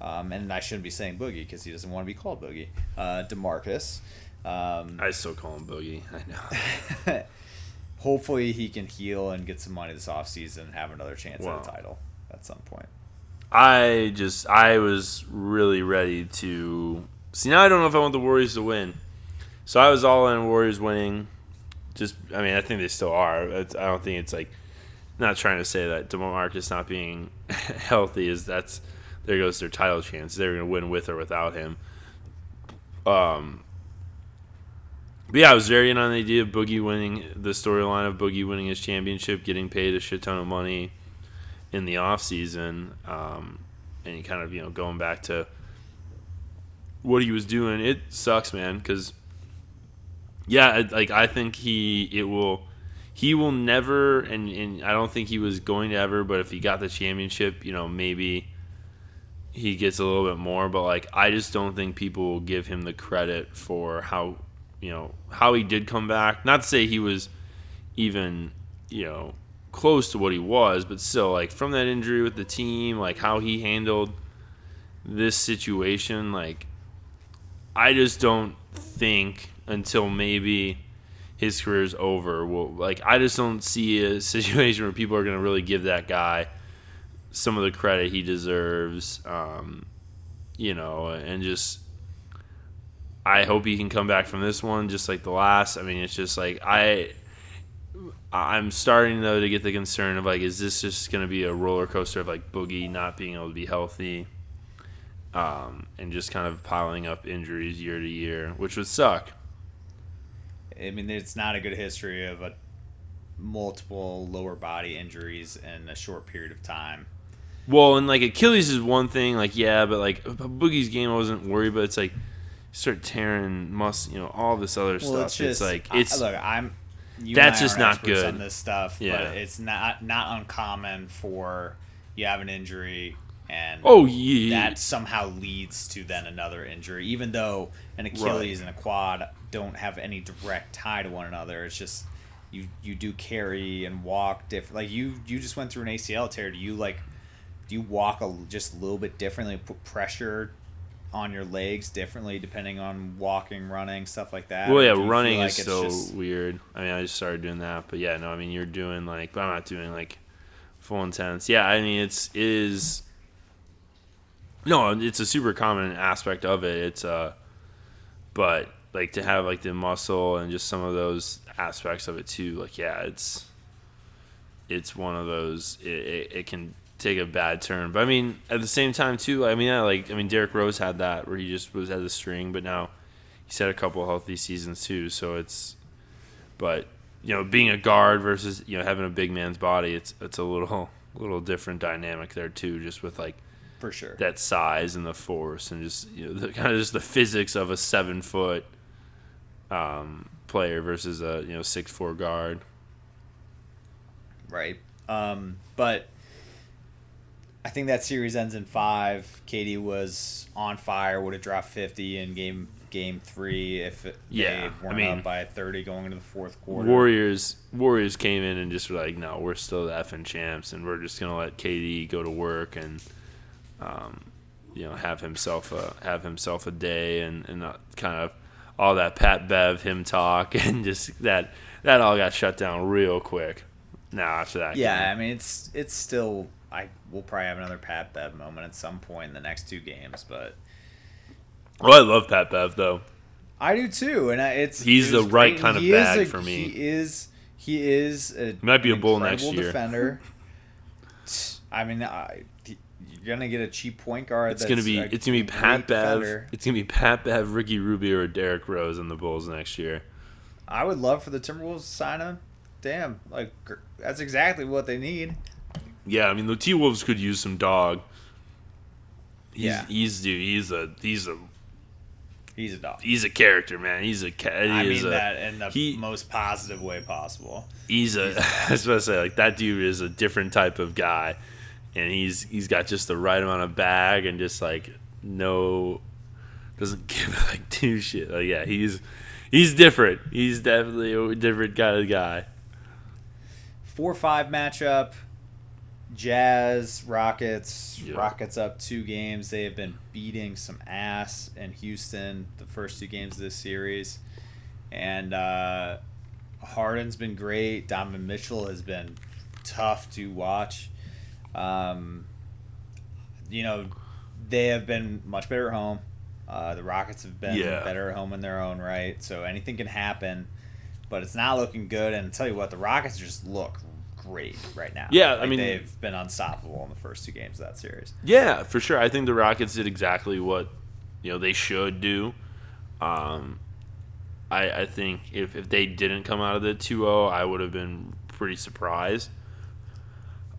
[SPEAKER 1] um, and I shouldn't be saying Boogie because he doesn't want to be called Boogie. Uh, Demarcus. Um,
[SPEAKER 2] I still call him Boogie. I know. *laughs*
[SPEAKER 1] hopefully he can heal and get some money this offseason and have another chance
[SPEAKER 2] Wow.
[SPEAKER 1] at a title at some point.
[SPEAKER 2] I just I was really ready to see. Now I don't know if I want the Warriors to win, so I was all in Warriors winning. Just I mean I think they still are. It's, I don't think it's like not trying to say that Demarcus not being *laughs* healthy is that's there goes their title chance. They're going to win with or without him. Um. But yeah, I was very in on the idea of Boogie winning the storyline of Boogie winning his championship, getting paid a shit ton of money in the off season, um, and kind of you know going back to what he was doing. It sucks, man, because yeah, like I think he it will he will never, and and I don't think he was going to ever. But if he got the championship, you know maybe he gets a little bit more. But like I just don't think people will give him the credit for how you know how he did come back. Not to say he was even you know close to what he was, but still, like from that injury with the team, like how he handled this situation, like I just don't think until maybe his career's over. Will like I just don't see a *laughs* situation where people are going to really give that guy some of the credit he deserves. Um, you know, and just I hope he can come back from this one just like the last. I mean, it's just like I I'm starting though to get the concern of like, is this just going to be a roller coaster of like Boogie not being able to be healthy, um, and just kind of piling up injuries year to year, which would suck.
[SPEAKER 1] I mean, it's not a good history of a multiple lower body injuries in a short period of time.
[SPEAKER 2] Well, and like Achilles is one thing, like yeah, but like Boogie's game, I wasn't worried, but it's like start tearing mus, you know, all this other stuff. It's, like
[SPEAKER 1] I-
[SPEAKER 2] it's
[SPEAKER 1] look, I'm. You
[SPEAKER 2] That's
[SPEAKER 1] I
[SPEAKER 2] just not good.
[SPEAKER 1] on this stuff,
[SPEAKER 2] Yeah.
[SPEAKER 1] but it's not not uncommon for you have an injury and
[SPEAKER 2] oh yeah,
[SPEAKER 1] that somehow leads to then another injury, even though an Achilles and a quad don't have any direct tie to one another. It's just you you do carry and walk different. Like you you just went through an ACL tear. Do you like do you walk a, just a little bit differently? Put pressure on your legs differently depending on walking, running, stuff like that.
[SPEAKER 2] Well, yeah,
[SPEAKER 1] do you feel
[SPEAKER 2] running
[SPEAKER 1] like
[SPEAKER 2] is so
[SPEAKER 1] just-
[SPEAKER 2] weird. I mean, I just started doing that, but yeah, no, I mean, you're doing like, but I'm not doing like full intense. Yeah, I mean, it's it is. No, it's a super common aspect of it. It's uh, but like to have like the muscle and just some of those aspects of it too. Like, yeah, it's it's one of those. It, it, it can take a bad turn, but I mean, at the same time too. I mean, I like I mean, Derrick Rose had that where he just was at the string, but now he's had a couple healthy seasons too. So it's, but you know, being a guard versus you know having a big man's body, it's it's a little *laughs* little different dynamic there too. Just with like
[SPEAKER 1] for sure.
[SPEAKER 2] that size and the force and just you know the, *laughs* kind of just the physics of a seven foot um, player versus a you know six four guard.
[SPEAKER 1] right? Um, but I think that series ends in five. KD was on fire. Would have dropped fifty in game game three if
[SPEAKER 2] Yeah,
[SPEAKER 1] they
[SPEAKER 2] I
[SPEAKER 1] weren't
[SPEAKER 2] mean-
[SPEAKER 1] up by thirty going into the fourth quarter.
[SPEAKER 2] Warriors Warriors came in and just were like, no, we're still the effing champs, and we're just gonna let KD go to work and, um, you know, have himself a have himself a day and and not kind of all that Pat Bev him talk *laughs* and just that that all got shut down real quick. Now after that,
[SPEAKER 1] Yeah,
[SPEAKER 2] game.
[SPEAKER 1] I mean it's it's still. I will probably have another Pat Bev moment at some point in the next two games, but
[SPEAKER 2] Well, I love Pat Bev though.
[SPEAKER 1] I do too, and I, it's
[SPEAKER 2] He's the right
[SPEAKER 1] great,
[SPEAKER 2] kind of
[SPEAKER 1] he
[SPEAKER 2] bag
[SPEAKER 1] a-
[SPEAKER 2] for me.
[SPEAKER 1] He is he is a
[SPEAKER 2] might be a bull next year.
[SPEAKER 1] Defender. *laughs* I mean, I, gonna get a cheap point guard.
[SPEAKER 2] It's
[SPEAKER 1] that's
[SPEAKER 2] gonna be
[SPEAKER 1] a
[SPEAKER 2] it's gonna be Pat Bev.
[SPEAKER 1] defender.
[SPEAKER 2] It's gonna be Pat Bev, Ricky Rubio, or Derrick Rose in the Bulls next year.
[SPEAKER 1] I would love for the Timberwolves to sign him. Damn, like that's exactly what they need.
[SPEAKER 2] Yeah, I mean the T Wolves could use some dog. He's,
[SPEAKER 1] Yeah.
[SPEAKER 2] he's dude. He's a he's a
[SPEAKER 1] He's a dog.
[SPEAKER 2] he's a character, man. He's a ca- he
[SPEAKER 1] I mean
[SPEAKER 2] a,
[SPEAKER 1] that in the
[SPEAKER 2] he-
[SPEAKER 1] most positive way possible.
[SPEAKER 2] He's a. *laughs* I was about to say like that dude is a different type of guy, and he's he's got just the right amount of bag and just like no doesn't *laughs* give like two shit. Like yeah, he's he's different. He's definitely a different kind of guy.
[SPEAKER 1] Four five matchup. Jazz Rockets.
[SPEAKER 2] Yeah.
[SPEAKER 1] Rockets up two games. They have been beating some ass in Houston the first two games of this series, and uh, Harden's been great. Donovan Mitchell has been tough to watch. Um, you know, they have been much better at home. Uh, the Rockets have been
[SPEAKER 2] Yeah.
[SPEAKER 1] better at home in their own right, so anything can happen. But it's not looking good. And I'll tell you what, the Rockets just look great right now.
[SPEAKER 2] Yeah, I mean-
[SPEAKER 1] they've been unstoppable in the first two games of that series.
[SPEAKER 2] Yeah, for sure. I think the Rockets did exactly what you know they should do. Um, I I think if, if they didn't come out of the 2-0, I would have been pretty surprised.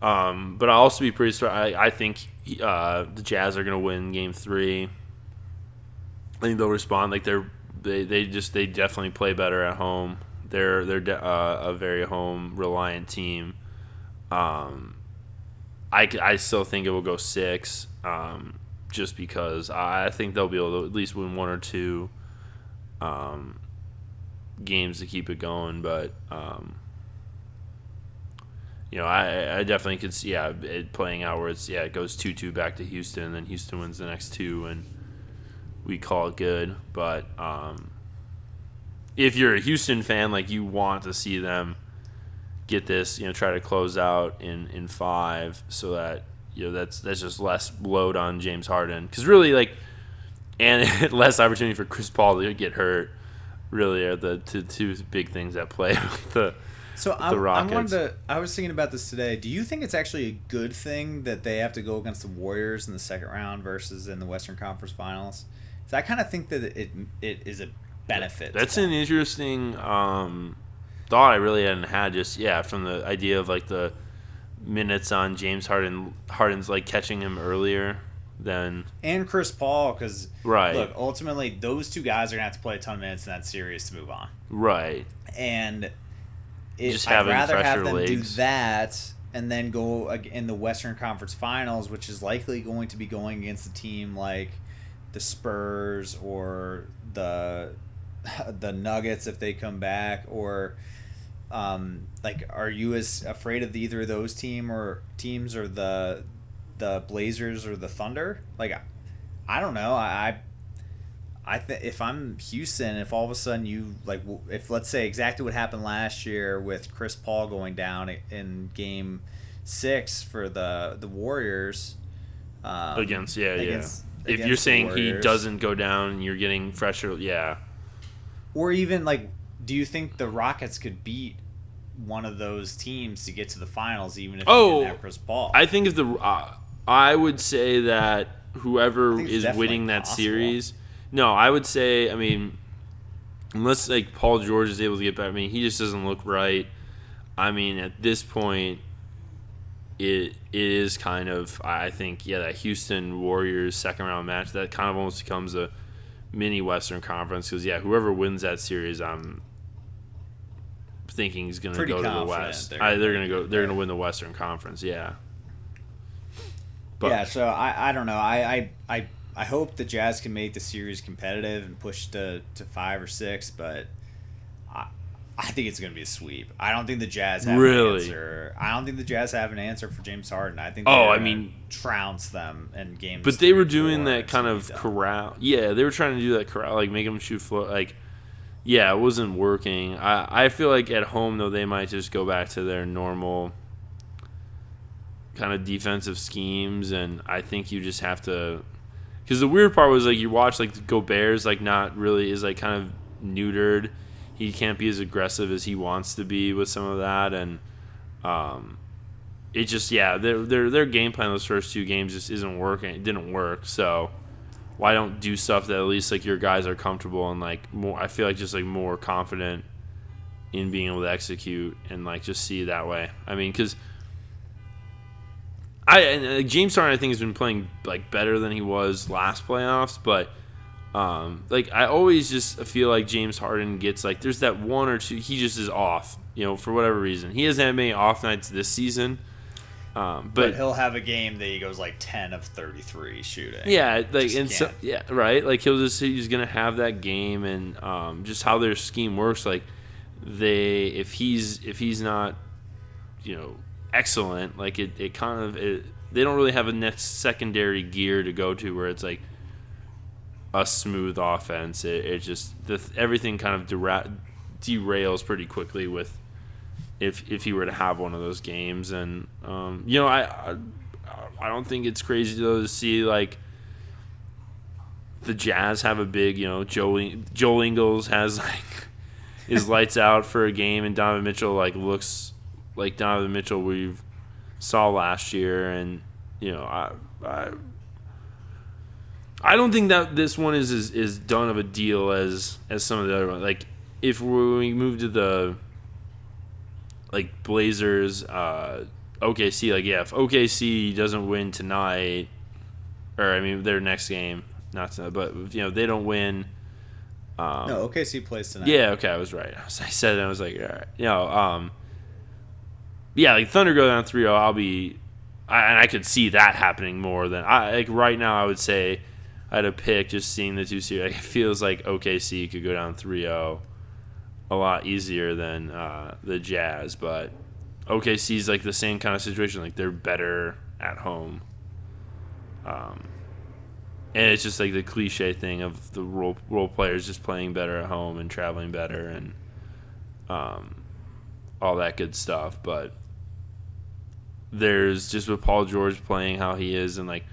[SPEAKER 2] Um, but I'll also be pretty surprised. I, I think uh, the Jazz are going to win Game Three. I think they'll respond like they're they, they just they definitely play better at home. They're they're de- uh, a very home reliant team. Um, I, I still think it will go six, um, just because I think they'll be able to at least win one or two um, games to keep it going. But um, you know, I, I definitely could see yeah it playing out where it's yeah it goes two two back to Houston, and then Houston wins the next two, and we call it good. But um, if you're a Houston fan, like you want to see them get this, you know, try to close out in in five, so that you know that's that's just less load on James Harden because really like, and *laughs* less opportunity for Chris Paul to get hurt. Really are the two, two big things at play *laughs* with the
[SPEAKER 1] So I,
[SPEAKER 2] the
[SPEAKER 1] I
[SPEAKER 2] Rockets.
[SPEAKER 1] wanted to. I was thinking about this today. Do you think it's actually a good thing that they have to go against the Warriors in the second round versus in the Western Conference Finals? So I kind of think that it it is a benefit.
[SPEAKER 2] That's an interesting um, thought I really hadn't had. Just yeah, from the idea of like the minutes on James Harden, Harden's like catching him earlier than
[SPEAKER 1] and Chris Paul because
[SPEAKER 2] Right.
[SPEAKER 1] Look, ultimately, those two guys are gonna have to play a ton of minutes in that series to move on,
[SPEAKER 2] right.
[SPEAKER 1] and it,
[SPEAKER 2] Just
[SPEAKER 1] I'd rather have them
[SPEAKER 2] legs.
[SPEAKER 1] do that and then go in the Western Conference Finals, which is likely going to be going against a team like the Spurs or the *laughs* the Nuggets if they come back, or um, like, are you as afraid of either of those team or teams or the the Blazers or the Thunder? Like, I- I don't know. I, I, I th- if I'm Houston, if all of a sudden you like, if let's say exactly what happened last year with Chris Paul going down in Game Six for the the Warriors. Um,
[SPEAKER 2] against yeah
[SPEAKER 1] against-
[SPEAKER 2] yeah. If you're saying he doesn't go down, you're getting fresher. Yeah,
[SPEAKER 1] or even like, do you think the Rockets could beat one of those teams to get to the finals, even if
[SPEAKER 2] Oh,
[SPEAKER 1] Chris Paul?
[SPEAKER 2] I think if the uh, I would say that whoever
[SPEAKER 1] think
[SPEAKER 2] is winning that
[SPEAKER 1] possible.
[SPEAKER 2] series. No, I would say. I mean, unless like Paul George is able to get back. I mean, he just doesn't look right. I mean, at this point, it it is kind of. I think yeah, that Houston Warriors second round match that kind of almost becomes a mini Western Conference because yeah, whoever wins that series, I'm thinking is going to go to the West.
[SPEAKER 1] they're
[SPEAKER 2] I, they're going to go. They're going to win the Western Conference. Yeah. But
[SPEAKER 1] yeah, so I, I don't know. I, I I I hope the Jazz can make the series competitive and push to, to five or six, but I I think it's going to be a sweep. I don't think the Jazz have
[SPEAKER 2] Really?
[SPEAKER 1] an answer. I don't think the Jazz have an answer for James Harden. I think
[SPEAKER 2] Oh, I mean-
[SPEAKER 1] trounce them in games.
[SPEAKER 2] But they were doing that kind of corral. Yeah, they were trying to do that corral, like make them shoot floor. Like, yeah, it wasn't working. I I feel like at home though they might just go back to their normal kind of defensive schemes, and I think you just have to. Because the weird part was like you watch like Go Gobert's like not really is like kind of neutered. He can't be as aggressive as he wants to be with some of that, and um, it just yeah their their their game plan those first two games just isn't working. It didn't work. So why don't do stuff that at least like your guys are comfortable and like more? I feel like just like more confident in being able to execute and like just see that way. I mean, because I and, uh, James Harden I think has been playing like better than he was last playoffs, but. Um, like I always just feel like James Harden gets like there's that one or two he just is off, you know, for whatever reason. He hasn't had many off nights this season. Um,
[SPEAKER 1] But
[SPEAKER 2] but,
[SPEAKER 1] he'll have a game that he goes like ten of thirty three shooting.
[SPEAKER 2] yeah, like and so, yeah, right. Like he'll just he's gonna have that game and um, just how their scheme works. Like they if he's if he's not you know excellent, like it, it kind of it, they don't really have a next secondary gear to go to where it's like a smooth offense. It, it just the, everything kind of dera- derails pretty quickly with if if he were to have one of those games. And um, you know, I, I I don't think it's crazy though to see like the Jazz have a big, you know, Joe Joel Ingles has like his *laughs* lights out for a game, and Donovan Mitchell like looks like Donovan Mitchell we've saw last year, and you know, I I I don't think that this one is is, is done of a deal as as some of the other ones. Like if we move to the like Blazers, uh, OKC, like yeah, if OKC doesn't win tonight, or I mean their next game, not tonight, but you know they don't win. Um,
[SPEAKER 1] No, OKC plays tonight.
[SPEAKER 2] yeah, okay, I was right. I, was, *laughs* I said it, I was like, all right. You know, um, yeah, like Thunder go down 3 0, I'll be, I, and I could see that happening more than, I like right now, I would say, I had a pick just seeing the two series. *laughs* It feels like OKC could go down 3 0 a lot easier than uh, the Jazz, but OKC's like the same kind of situation. Like, they're better at home. Um, and it's just like the cliche thing of the role role players just playing better at home and traveling better and um, all that good stuff. But there's just with Paul George playing how he is and like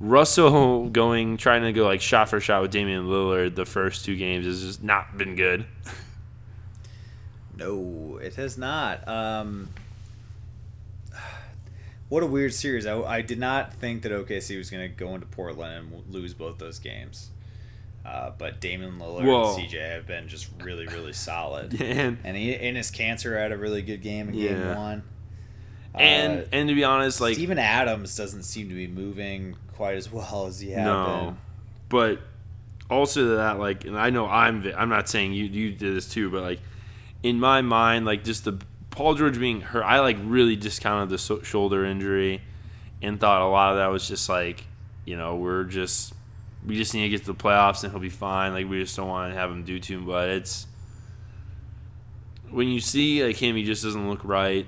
[SPEAKER 2] Russell *laughs* going trying to go like shot for shot with Damian Lillard the first two games has just not been good.
[SPEAKER 1] No, it has not. Um, *sighs* what a weird series. I, I did not think that OKC was going to go into Portland and lose both those games. Uh, but Damian Lillard
[SPEAKER 2] Well-
[SPEAKER 1] and CJ have been just really, really solid. *laughs*
[SPEAKER 2] And
[SPEAKER 1] And he, Enes Kanter had a really good game in
[SPEAKER 2] Yeah.
[SPEAKER 1] game one.
[SPEAKER 2] And
[SPEAKER 1] Uh,
[SPEAKER 2] and to be honest, like
[SPEAKER 1] Steven Adams doesn't seem to be moving quite as well as he had
[SPEAKER 2] no,
[SPEAKER 1] been.
[SPEAKER 2] but also that like, and I know I'm I'm not saying you you did this too, but like in my mind, like just the Paul George being hurt, I like really discounted the so- shoulder injury and thought a lot of that was just like, you know, we're just we just need to get to the playoffs and he'll be fine. Like we just don't want to have him do too, but it's when you see like him, he just doesn't look right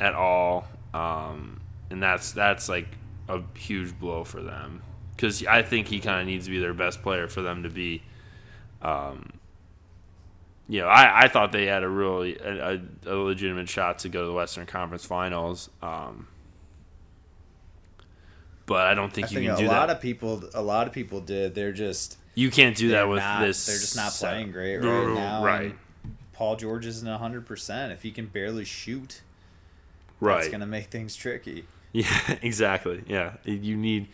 [SPEAKER 2] at all, um, and that's that's like a huge blow for them because I think he kind of needs to be their best player for them to be. Um, you know, I, I thought they had a really a, a, legitimate shot to go to the Western Conference Finals, um, but I don't think
[SPEAKER 1] I
[SPEAKER 2] you
[SPEAKER 1] think
[SPEAKER 2] can
[SPEAKER 1] a
[SPEAKER 2] do
[SPEAKER 1] lot
[SPEAKER 2] that.
[SPEAKER 1] of people, a lot of people did. They're just
[SPEAKER 2] you can't do that with
[SPEAKER 1] not-
[SPEAKER 2] this.
[SPEAKER 1] They're just not playing great right now.
[SPEAKER 2] Right,
[SPEAKER 1] Paul George isn't hundred percent. If he can barely shoot,
[SPEAKER 2] right.
[SPEAKER 1] it's gonna make things tricky.
[SPEAKER 2] Yeah, *laughs* exactly. Yeah, you need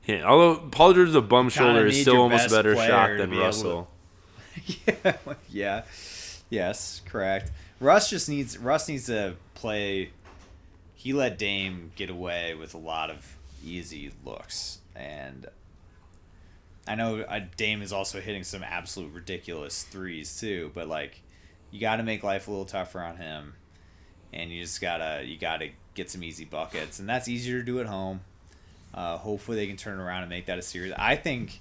[SPEAKER 2] him. Although Paul George's a bum shoulder is still almost a better shot than
[SPEAKER 1] be able to-
[SPEAKER 2] Russell. *laughs*
[SPEAKER 1] yeah, yeah, yes, correct. Russ just needs Russ needs to play. He let Dame get away with a lot of easy looks, and I know uh, Dame is also hitting some absolute ridiculous threes too. But like, you got to make life a little tougher on him, and you just gotta you gotta get some easy buckets, and that's easier to do at home. Uh, hopefully, they can turn around and make that a series. I think.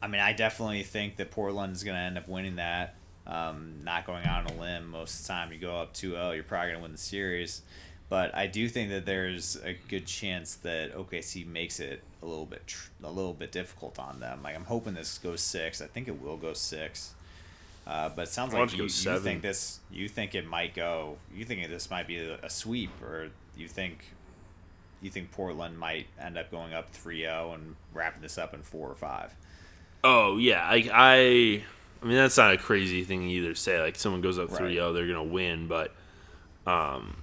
[SPEAKER 1] I mean, I definitely think that Portland is going to end up winning that. Um, not going out on a limb. Most of the time, you go up 2-0, you're probably going to win the series. But I do think that there's a good chance that OKC makes it a little bit tr- a little bit difficult on them. Like I'm hoping this goes six. I think it will go six. Uh, but it sounds like you, you think this. You think it might go. You think this might be a, sweep, or you think you think Portland might end up going up 3-0 and wrapping this up in four or five.
[SPEAKER 2] Oh yeah, I, I I mean that's not a crazy thing either. To say like someone goes up 3-0, they're gonna win, but um,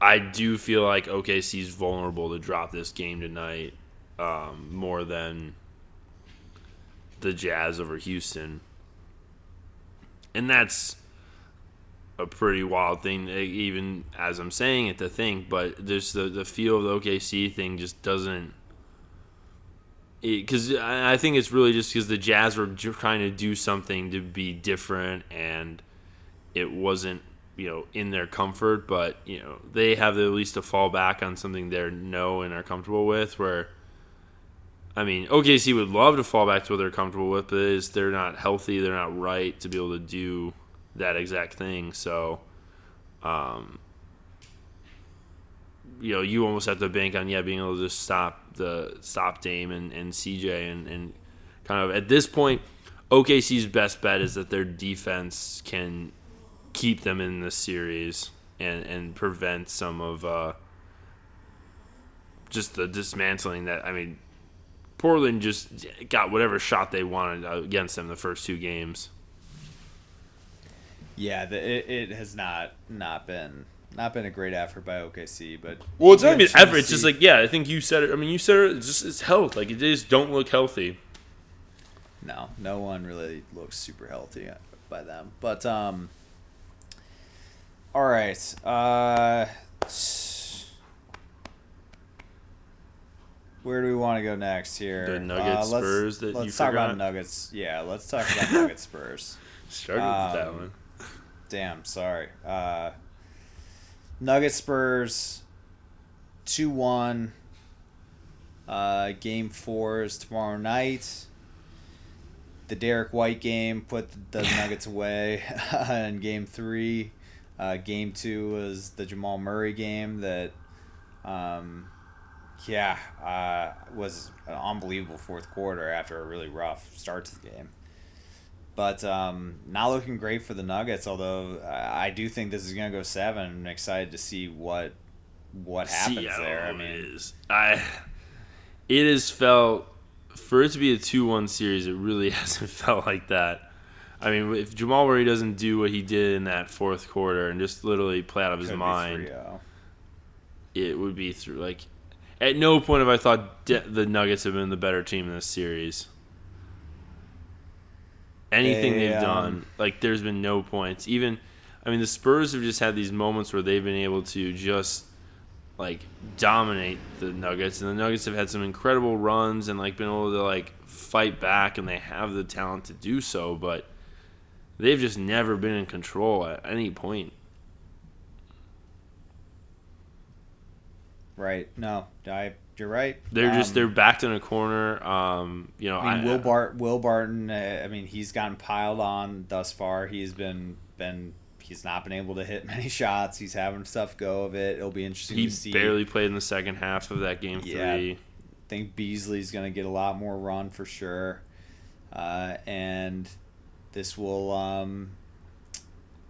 [SPEAKER 2] I do feel like OKC's vulnerable to drop this game tonight um, more than the Jazz over Houston, and that's a pretty wild thing, eh, even as I'm saying it, to think. But there's the the feel of the OKC thing just doesn't. Because I think it's really just because the Jazz were trying to do something to be different, and it wasn't you know in their comfort, but you know they have at least to fall back on something they know and are comfortable with. Where I mean, OKC would love to fall back to what they're comfortable with, but is they're not healthy, they're not right to be able to do that exact thing. So, um, you know, you almost have to bank on yeah being able to just stop the stop Dame and, and CJ and, and kind of at this point, OKC's best bet is that their defense can keep them in the series and and prevent some of uh, just the dismantling that I mean Portland just got whatever shot they wanted against them the first two games.
[SPEAKER 1] Yeah, the, it, it has not not been not been a great effort by OKC, but
[SPEAKER 2] well, it's not even effort. It's just like yeah, I think you said it. I mean, you said it. It's just it's health. Like it just don't look healthy.
[SPEAKER 1] No, no one really looks super healthy by them. But um, all right. Uh, where do we want to go next here?
[SPEAKER 2] The Nuggets uh, Spurs that
[SPEAKER 1] let's
[SPEAKER 2] you
[SPEAKER 1] talk
[SPEAKER 2] forgot?
[SPEAKER 1] about Nuggets. Yeah, let's talk about *laughs* Nuggets Spurs. *laughs*
[SPEAKER 2] Struggled um, with that um, one.
[SPEAKER 1] Damn, sorry. Uh, Nuggets Spurs, two one. Uh, game four is tomorrow night the Derek White game put the *laughs* Nuggets away in game three. Uh, game two was the Jamal Murray game that, um, yeah, uh, was an unbelievable fourth quarter after a really rough start to the game. But um, not looking great for the Nuggets. Although I do think this is going to go seven. I'm excited to see what what happens see, there. I mean,
[SPEAKER 2] it is. I it has felt for it to be a two one series. It really *laughs* hasn't felt like that I mean, if Jamal Murray doesn't do what he did in that fourth quarter and just literally play out of his mind, it would be through. Like, at no point have I thought de- the Nuggets have been the better team in this series. Anything they, have um, done, like, there's been no points. Even, I mean, the Spurs have just had these moments where they've been able to just like dominate the Nuggets, and the Nuggets have had some incredible runs and like been able to like fight back, and they have the talent to do so, but they've just never been in control at any point.
[SPEAKER 1] Right. No, I. You're right.
[SPEAKER 2] They're um, just they're backed in a corner. Um, you know,
[SPEAKER 1] I mean, I, Will Bart, Will Barton. Uh, I mean, he's gotten piled on thus far. He's been been he's not been able to hit *laughs* many shots. He's having stuff go of it. It'll be interesting
[SPEAKER 2] he
[SPEAKER 1] to see.
[SPEAKER 2] He barely played in the second half of that game yeah, three. I
[SPEAKER 1] think Beasley's going to get a lot more run for sure. Uh, and this will um,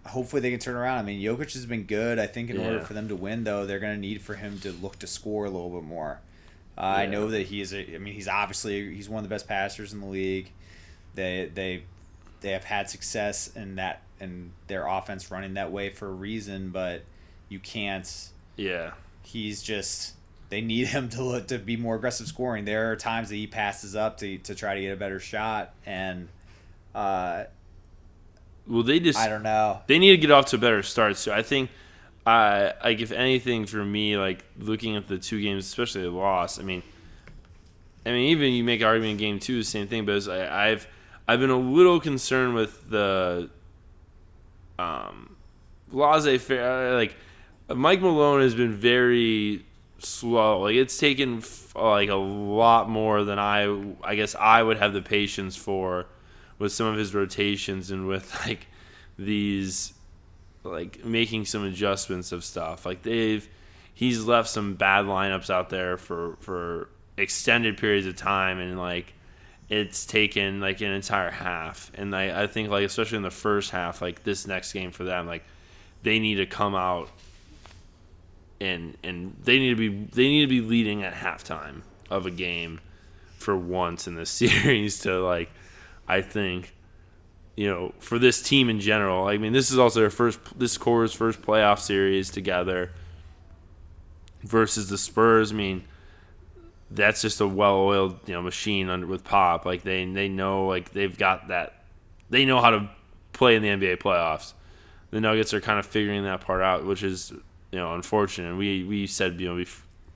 [SPEAKER 1] hopefully they can turn around. I mean, Jokic has been good. I think in yeah. order for them to win, though, they're going to need for him to look to score a little bit more. Uh, yeah. I know that he is. A, I mean, he's obviously he's one of the best passers in the league. They they they have had success in that and their offense running that way for a reason, but you can't.
[SPEAKER 2] Yeah.
[SPEAKER 1] He's just. They need him to look, to be more aggressive scoring. There are times that he passes up to, to try to get a better shot, and uh,
[SPEAKER 2] well, they just
[SPEAKER 1] I don't know.
[SPEAKER 2] They need to get off to a better start. So I think, uh, like if anything for me, like looking at the two games, especially the loss. I mean, I mean even you make argument in game two the same thing, but I, I've I've been a little concerned with the um, laissez faire. Like Mike Malone has been very slow. Like it's taken f- like a lot more than I I guess I would have the patience for with some of his rotations and with *laughs* like these like making some adjustments of stuff. Like they've he's left some bad lineups out there for for extended periods of time and like it's taken like an entire half and I, I think like especially in the first half like this next game for them like they need to come out and and they need to be they need to be leading at halftime of a game for once in the *laughs* series to like I think you know for this team in general. I mean, this is also their first this core's first playoff series together versus the Spurs. I mean, that's just a well-oiled you know machine under with Pop. Like they they know like they've got that they know how to play in the NBA playoffs. The Nuggets are kind of figuring that part out, which is you know unfortunate. We we said you know we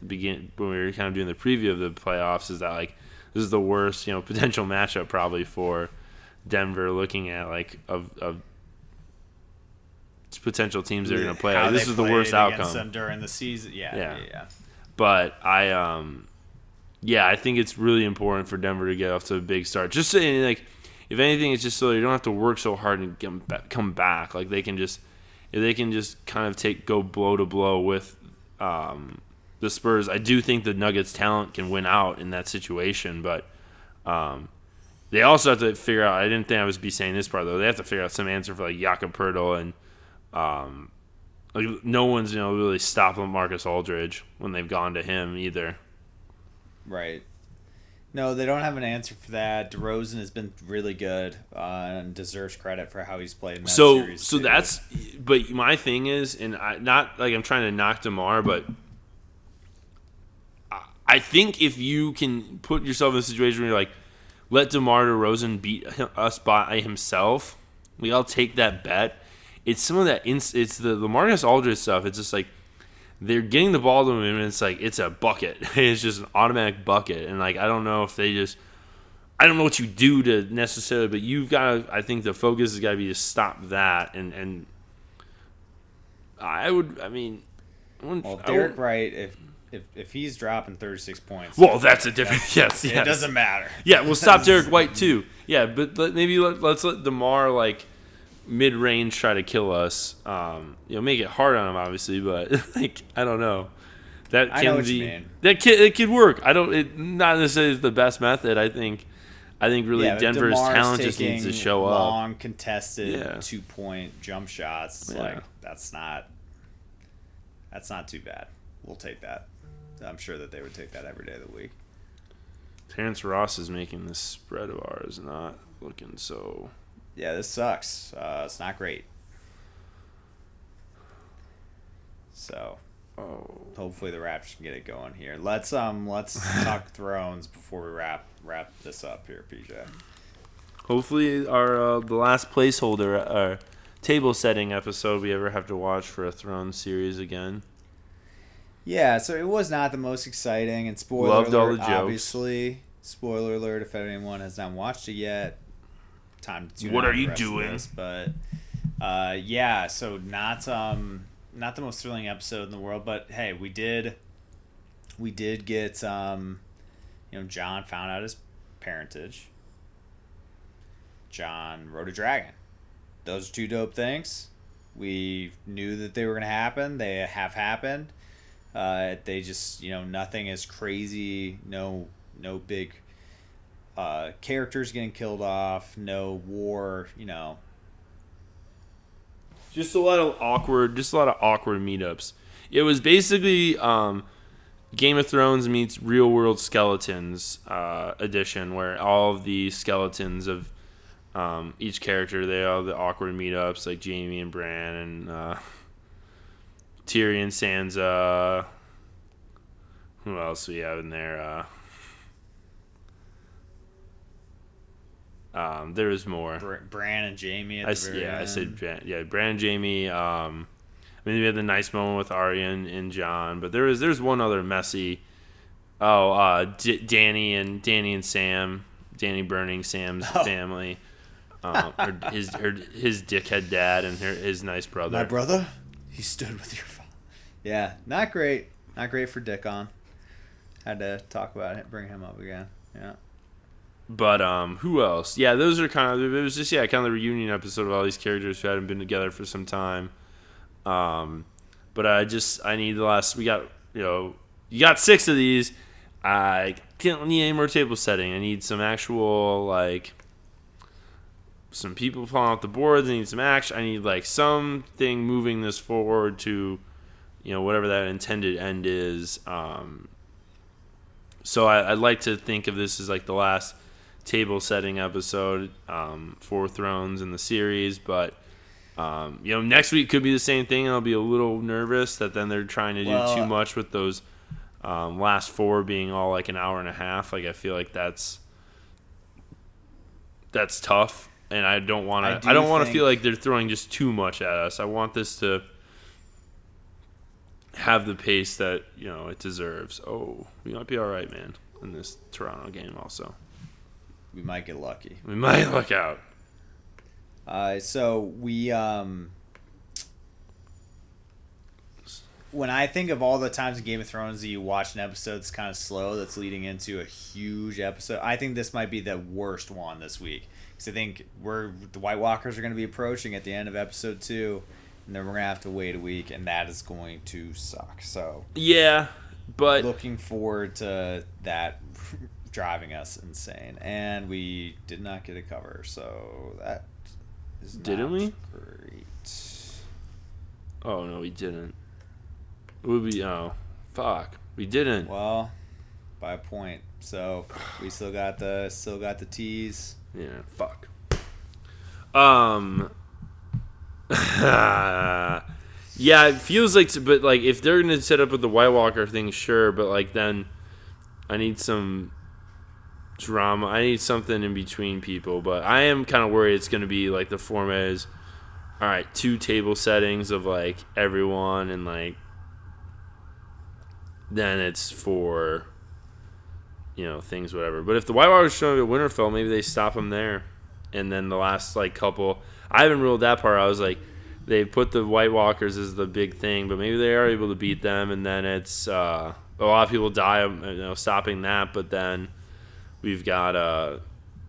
[SPEAKER 2] begin when we were kind of doing the preview of the playoffs is that like this is the worst you know *laughs* potential matchup probably for Denver looking at like of of potential teams they're going to play. Like, this is the worst outcome.
[SPEAKER 1] them during the season. Yeah,
[SPEAKER 2] Yeah.
[SPEAKER 1] yeah, yeah.
[SPEAKER 2] But I um yeah, I think it's really important for Denver to get off to a big start. Just saying like if anything it's just so you don't have to work so hard and come back. Like they can just if they can just kind of take go blow to blow with um the Spurs. I do think the Nuggets talent can win out in that situation, but um they also have to figure out. I didn't think I was be saying this part though. They have to figure out some answer for like Jakob Poeltl and um, like no one's you know really stopping Marcus Aldridge when they've gone to him either.
[SPEAKER 1] Right. No, they don't have an answer for that. DeRozan has been really good uh, and deserves credit for how he's played
[SPEAKER 2] so
[SPEAKER 1] series.
[SPEAKER 2] so
[SPEAKER 1] too.
[SPEAKER 2] that's but my thing is, and I not like I'm trying to knock Demar, but I- think if you can put yourself in a situation where you're like, let Demar Derozan beat us by himself, we all take that bet. It's some of that. Ins- it's the the Marcus Aldridge stuff. It's just like they're getting the ball to him, and it's like it's a bucket. *laughs* it's just an automatic bucket, and like I don't know if they just. I don't know what you do to necessarily, but you've got to. I think the focus has got to be to stop that, and and I would. I mean, I wouldn't-
[SPEAKER 1] well, Derek White, if if if he's dropping thirty six points,
[SPEAKER 2] Well, that's a different. *laughs* Yes,
[SPEAKER 1] it doesn't matter.
[SPEAKER 2] Yeah, we'll stop *laughs* Derek White too. Yeah, but let, maybe let, let's let Demar like mid range try to kill us. Um, you know, make it hard on him, obviously, but *laughs* like I don't know. That can
[SPEAKER 1] know
[SPEAKER 2] be that can it could work. I don't. It not necessarily the best method. I think. I think really
[SPEAKER 1] Yeah,
[SPEAKER 2] Denver's
[SPEAKER 1] DeMar's
[SPEAKER 2] talent just needs to show up.
[SPEAKER 1] Long contested
[SPEAKER 2] Yeah.
[SPEAKER 1] two point jump shots.
[SPEAKER 2] Yeah.
[SPEAKER 1] Like that's not that's not too bad. We'll take that. I'm sure that they would take that every day of the week.
[SPEAKER 2] Terrence Ross is making this spread of ours not looking so.
[SPEAKER 1] Yeah, this sucks. Uh, it's not great. So
[SPEAKER 2] Oh,
[SPEAKER 1] hopefully the Raptors can get it going here. Let's um let's *laughs* talk Thrones before we wrap wrap this up here, PJ.
[SPEAKER 2] Hopefully, our uh, the last placeholder, our table setting episode we ever have to watch for a Throne series again.
[SPEAKER 1] Yeah, so it was not the most exciting and spoiler
[SPEAKER 2] Loved all
[SPEAKER 1] alert,
[SPEAKER 2] the jokes.
[SPEAKER 1] obviously. Spoiler alert if anyone has not watched it yet. Time to
[SPEAKER 2] What are you doing?
[SPEAKER 1] this, but uh, yeah, so not um not the most thrilling episode in the world, but hey, we did we did get um you know Jon found out his parentage. Jon rode a dragon. Those are two dope things. We knew that they were going to happen. They have happened. Uh, they just you know nothing is crazy. No no big uh, characters getting killed off. No war. You know.
[SPEAKER 2] Just a lot of awkward, just a lot of awkward meetups. It was basically um, Game of Thrones meets Real World Skeletons uh, edition, where all of the skeletons of um, each character they all the awkward meetups like Jaime and Bran and uh, Tyrion, Sansa. Who else we have in there? Uh, um, there was more.
[SPEAKER 1] Br- Bran and Jaime at
[SPEAKER 2] I
[SPEAKER 1] the
[SPEAKER 2] s-
[SPEAKER 1] very
[SPEAKER 2] yeah, I
[SPEAKER 1] end.
[SPEAKER 2] said Bran, yeah, Brand Jaime. Um, I mean, we had the nice moment with Arya and, and Jon, but there was there's one other messy. Oh, uh, D- Dany and Dany and Sam, Dany burning Sam's *laughs*
[SPEAKER 1] Oh.
[SPEAKER 2] family, um, her, his her, his dickhead dad and her, his nice brother.
[SPEAKER 1] My brother, he stood with your. Yeah, not great. not great for Dickon. Had to talk about it, bring him up again. Yeah.
[SPEAKER 2] But um, who else? Yeah, those are kind of. It was just yeah, kind of the reunion episode of all these characters who hadn't been together for some time. Um, but I just I need the last. We got you know you got six of these. I can't need any more table setting. I need some actual like some people falling off the boards. I need some action. I need like something moving this forward to you know whatever that intended end is. Um, so I, I'd like to think of this as like the last table setting episode um, for Thrones in the series, but um, you know next week could be the same thing. I'll be a little nervous that then they're trying to do
[SPEAKER 1] Well,
[SPEAKER 2] too much with those um, last four being all like an hour and a half. Like I feel like that's that's tough, and I don't want
[SPEAKER 1] I
[SPEAKER 2] to.
[SPEAKER 1] do
[SPEAKER 2] I, don't want to feel like they're throwing just too much at us. I want this to have the pace that you know it deserves. Oh, we might be all right, man, in this Toronto game. Also,
[SPEAKER 1] We might get lucky.
[SPEAKER 2] we might luck out.
[SPEAKER 1] Uh, so we um when I think of all the times in Game of Thrones that you watch an episode that's kind of slow that's leading into a huge episode, I think this might be the worst one this week. Because I think we're the White Walkers are going to be approaching at the end of episode two, and then we're going to have to wait a week, and that is going to suck. So
[SPEAKER 2] Yeah, but
[SPEAKER 1] looking forward to that *laughs* driving us insane, and we did not get a cover, so that is
[SPEAKER 2] Didn't we?
[SPEAKER 1] Great.
[SPEAKER 2] oh no, we didn't. Would be oh fuck, we didn't.
[SPEAKER 1] Well, by a point. So we still got the still got the teas.
[SPEAKER 2] Yeah, fuck. Um. *laughs* yeah, it feels like, but like if they're gonna set up with the White Walker thing, sure. But like then, I need some drama. I need something in between people. But I am kind of worried it's gonna be like the format is. All right, two table settings of like everyone, and like then it's for you know things whatever. But if the White Walkers show up at Winterfell, maybe they stop them there, and then the last like couple. I haven't ruled that part. I was like, they put the White Walkers as the big thing, but maybe they are able to beat them, and then it's uh, a lot of people die, you know, stopping that. But then we've got uh,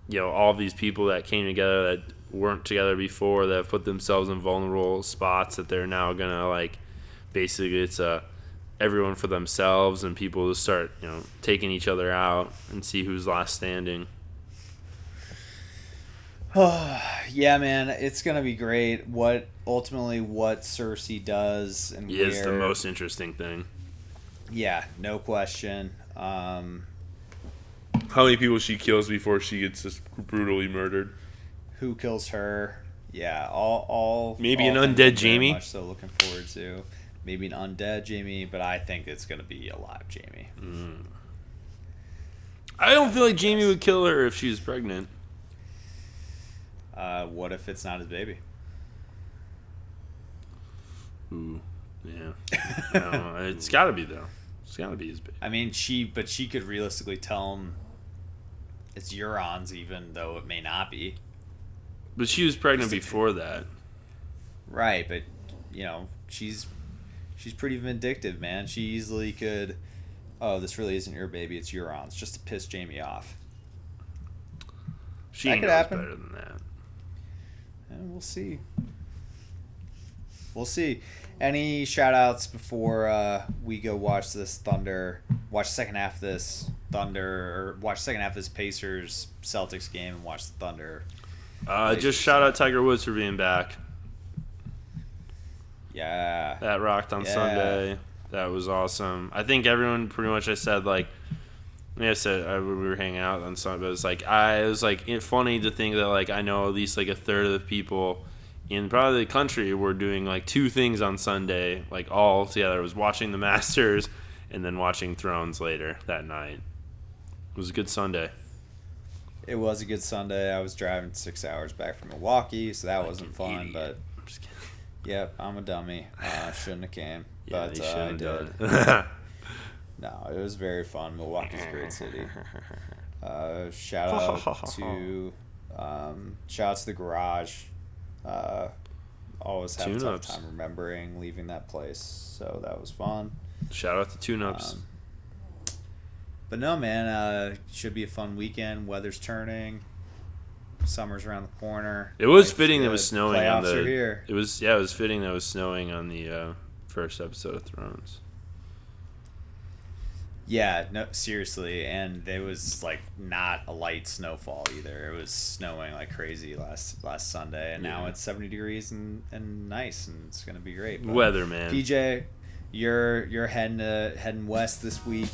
[SPEAKER 2] you know all these people that came together that weren't together before that put themselves in vulnerable spots that they're now gonna like basically it's a everyone for themselves and people start you know taking each other out and see who's last standing *sighs*
[SPEAKER 1] yeah, man, it's gonna be great. What ultimately what Cersei does and
[SPEAKER 2] is the most interesting thing
[SPEAKER 1] Yeah, no question. Um,
[SPEAKER 2] how many people she kills before she gets just brutally murdered
[SPEAKER 1] who kills her? Yeah, all all
[SPEAKER 2] Maybe
[SPEAKER 1] all
[SPEAKER 2] an undead
[SPEAKER 1] I'm very so looking forward to maybe an undead Jaime, but I think it's gonna be a live Jaime.
[SPEAKER 2] i don't feel like jaime would kill her if she was pregnant
[SPEAKER 1] Uh, what if it's not his baby?
[SPEAKER 2] Ooh, yeah *laughs* it's gotta be though it's gotta be his baby
[SPEAKER 1] I mean, she, but she could realistically tell him it's Euron's, even though it may not be.
[SPEAKER 2] but she was pregnant before that
[SPEAKER 1] Right, but you know, she's she's pretty vindictive, man. She easily could. Oh, this really isn't your baby; it's Euron's, just to piss Jaime off.
[SPEAKER 2] she
[SPEAKER 1] That could happen.
[SPEAKER 2] better than that
[SPEAKER 1] And we'll see. We'll see. Any shout outs before uh, we go watch this Thunder, watch second half of this Thunder, or watch second half of this Pacers Celtics game and watch the Thunder?
[SPEAKER 2] uh, just shout out tiger woods for being back
[SPEAKER 1] Yeah.
[SPEAKER 2] That rocked on
[SPEAKER 1] Yeah.
[SPEAKER 2] Sunday. That was awesome. I think everyone pretty much I said like like I said I, we were hanging out on Sunday, but it's like I it was like it, funny to think that like I know at least like a third of the people in probably the country were doing like two things on Sunday, like all together. It was watching the *laughs* Masters and then watching Thrones later that night. It was a good Sunday.
[SPEAKER 1] It was a good Sunday. I was driving six hours back from Milwaukee, so that
[SPEAKER 2] Like
[SPEAKER 1] wasn't fun.
[SPEAKER 2] idiot.
[SPEAKER 1] But
[SPEAKER 2] I'm just
[SPEAKER 1] yep, I'm a dummy. Uh, *sighs* shouldn't have came,
[SPEAKER 2] Yeah,
[SPEAKER 1] but
[SPEAKER 2] you
[SPEAKER 1] uh, I did. *laughs* No, it was very fun. Milwaukee's a great city. *laughs* Uh, shout out *laughs* to um, shout out to the garage. Uh, always have a
[SPEAKER 2] Tune-ups.
[SPEAKER 1] tough time remembering leaving that place, so that was fun.
[SPEAKER 2] Shout out to Tune Ups.
[SPEAKER 1] Um, but no, man, uh, should be a fun weekend. Weather's turning. Summer's around the corner.
[SPEAKER 2] it was fitting that it was snowing on the. It was yeah, it was fitting that was snowing on the uh, first episode of Thrones.
[SPEAKER 1] Yeah, no, seriously, and it was like not a light snowfall either. It was snowing like crazy last last Sunday, and now it's seventy degrees and, and nice, and it's gonna be great. But
[SPEAKER 2] Weather, man.
[SPEAKER 1] PJ, you're you're heading to, heading west this week,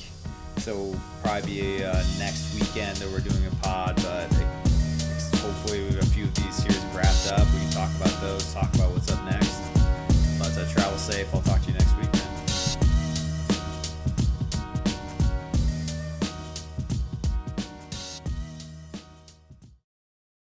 [SPEAKER 1] so probably be uh, next weekend that we're doing a pod. But hopefully, we have got a few of these series wrapped up. We can talk about those, talk about what's up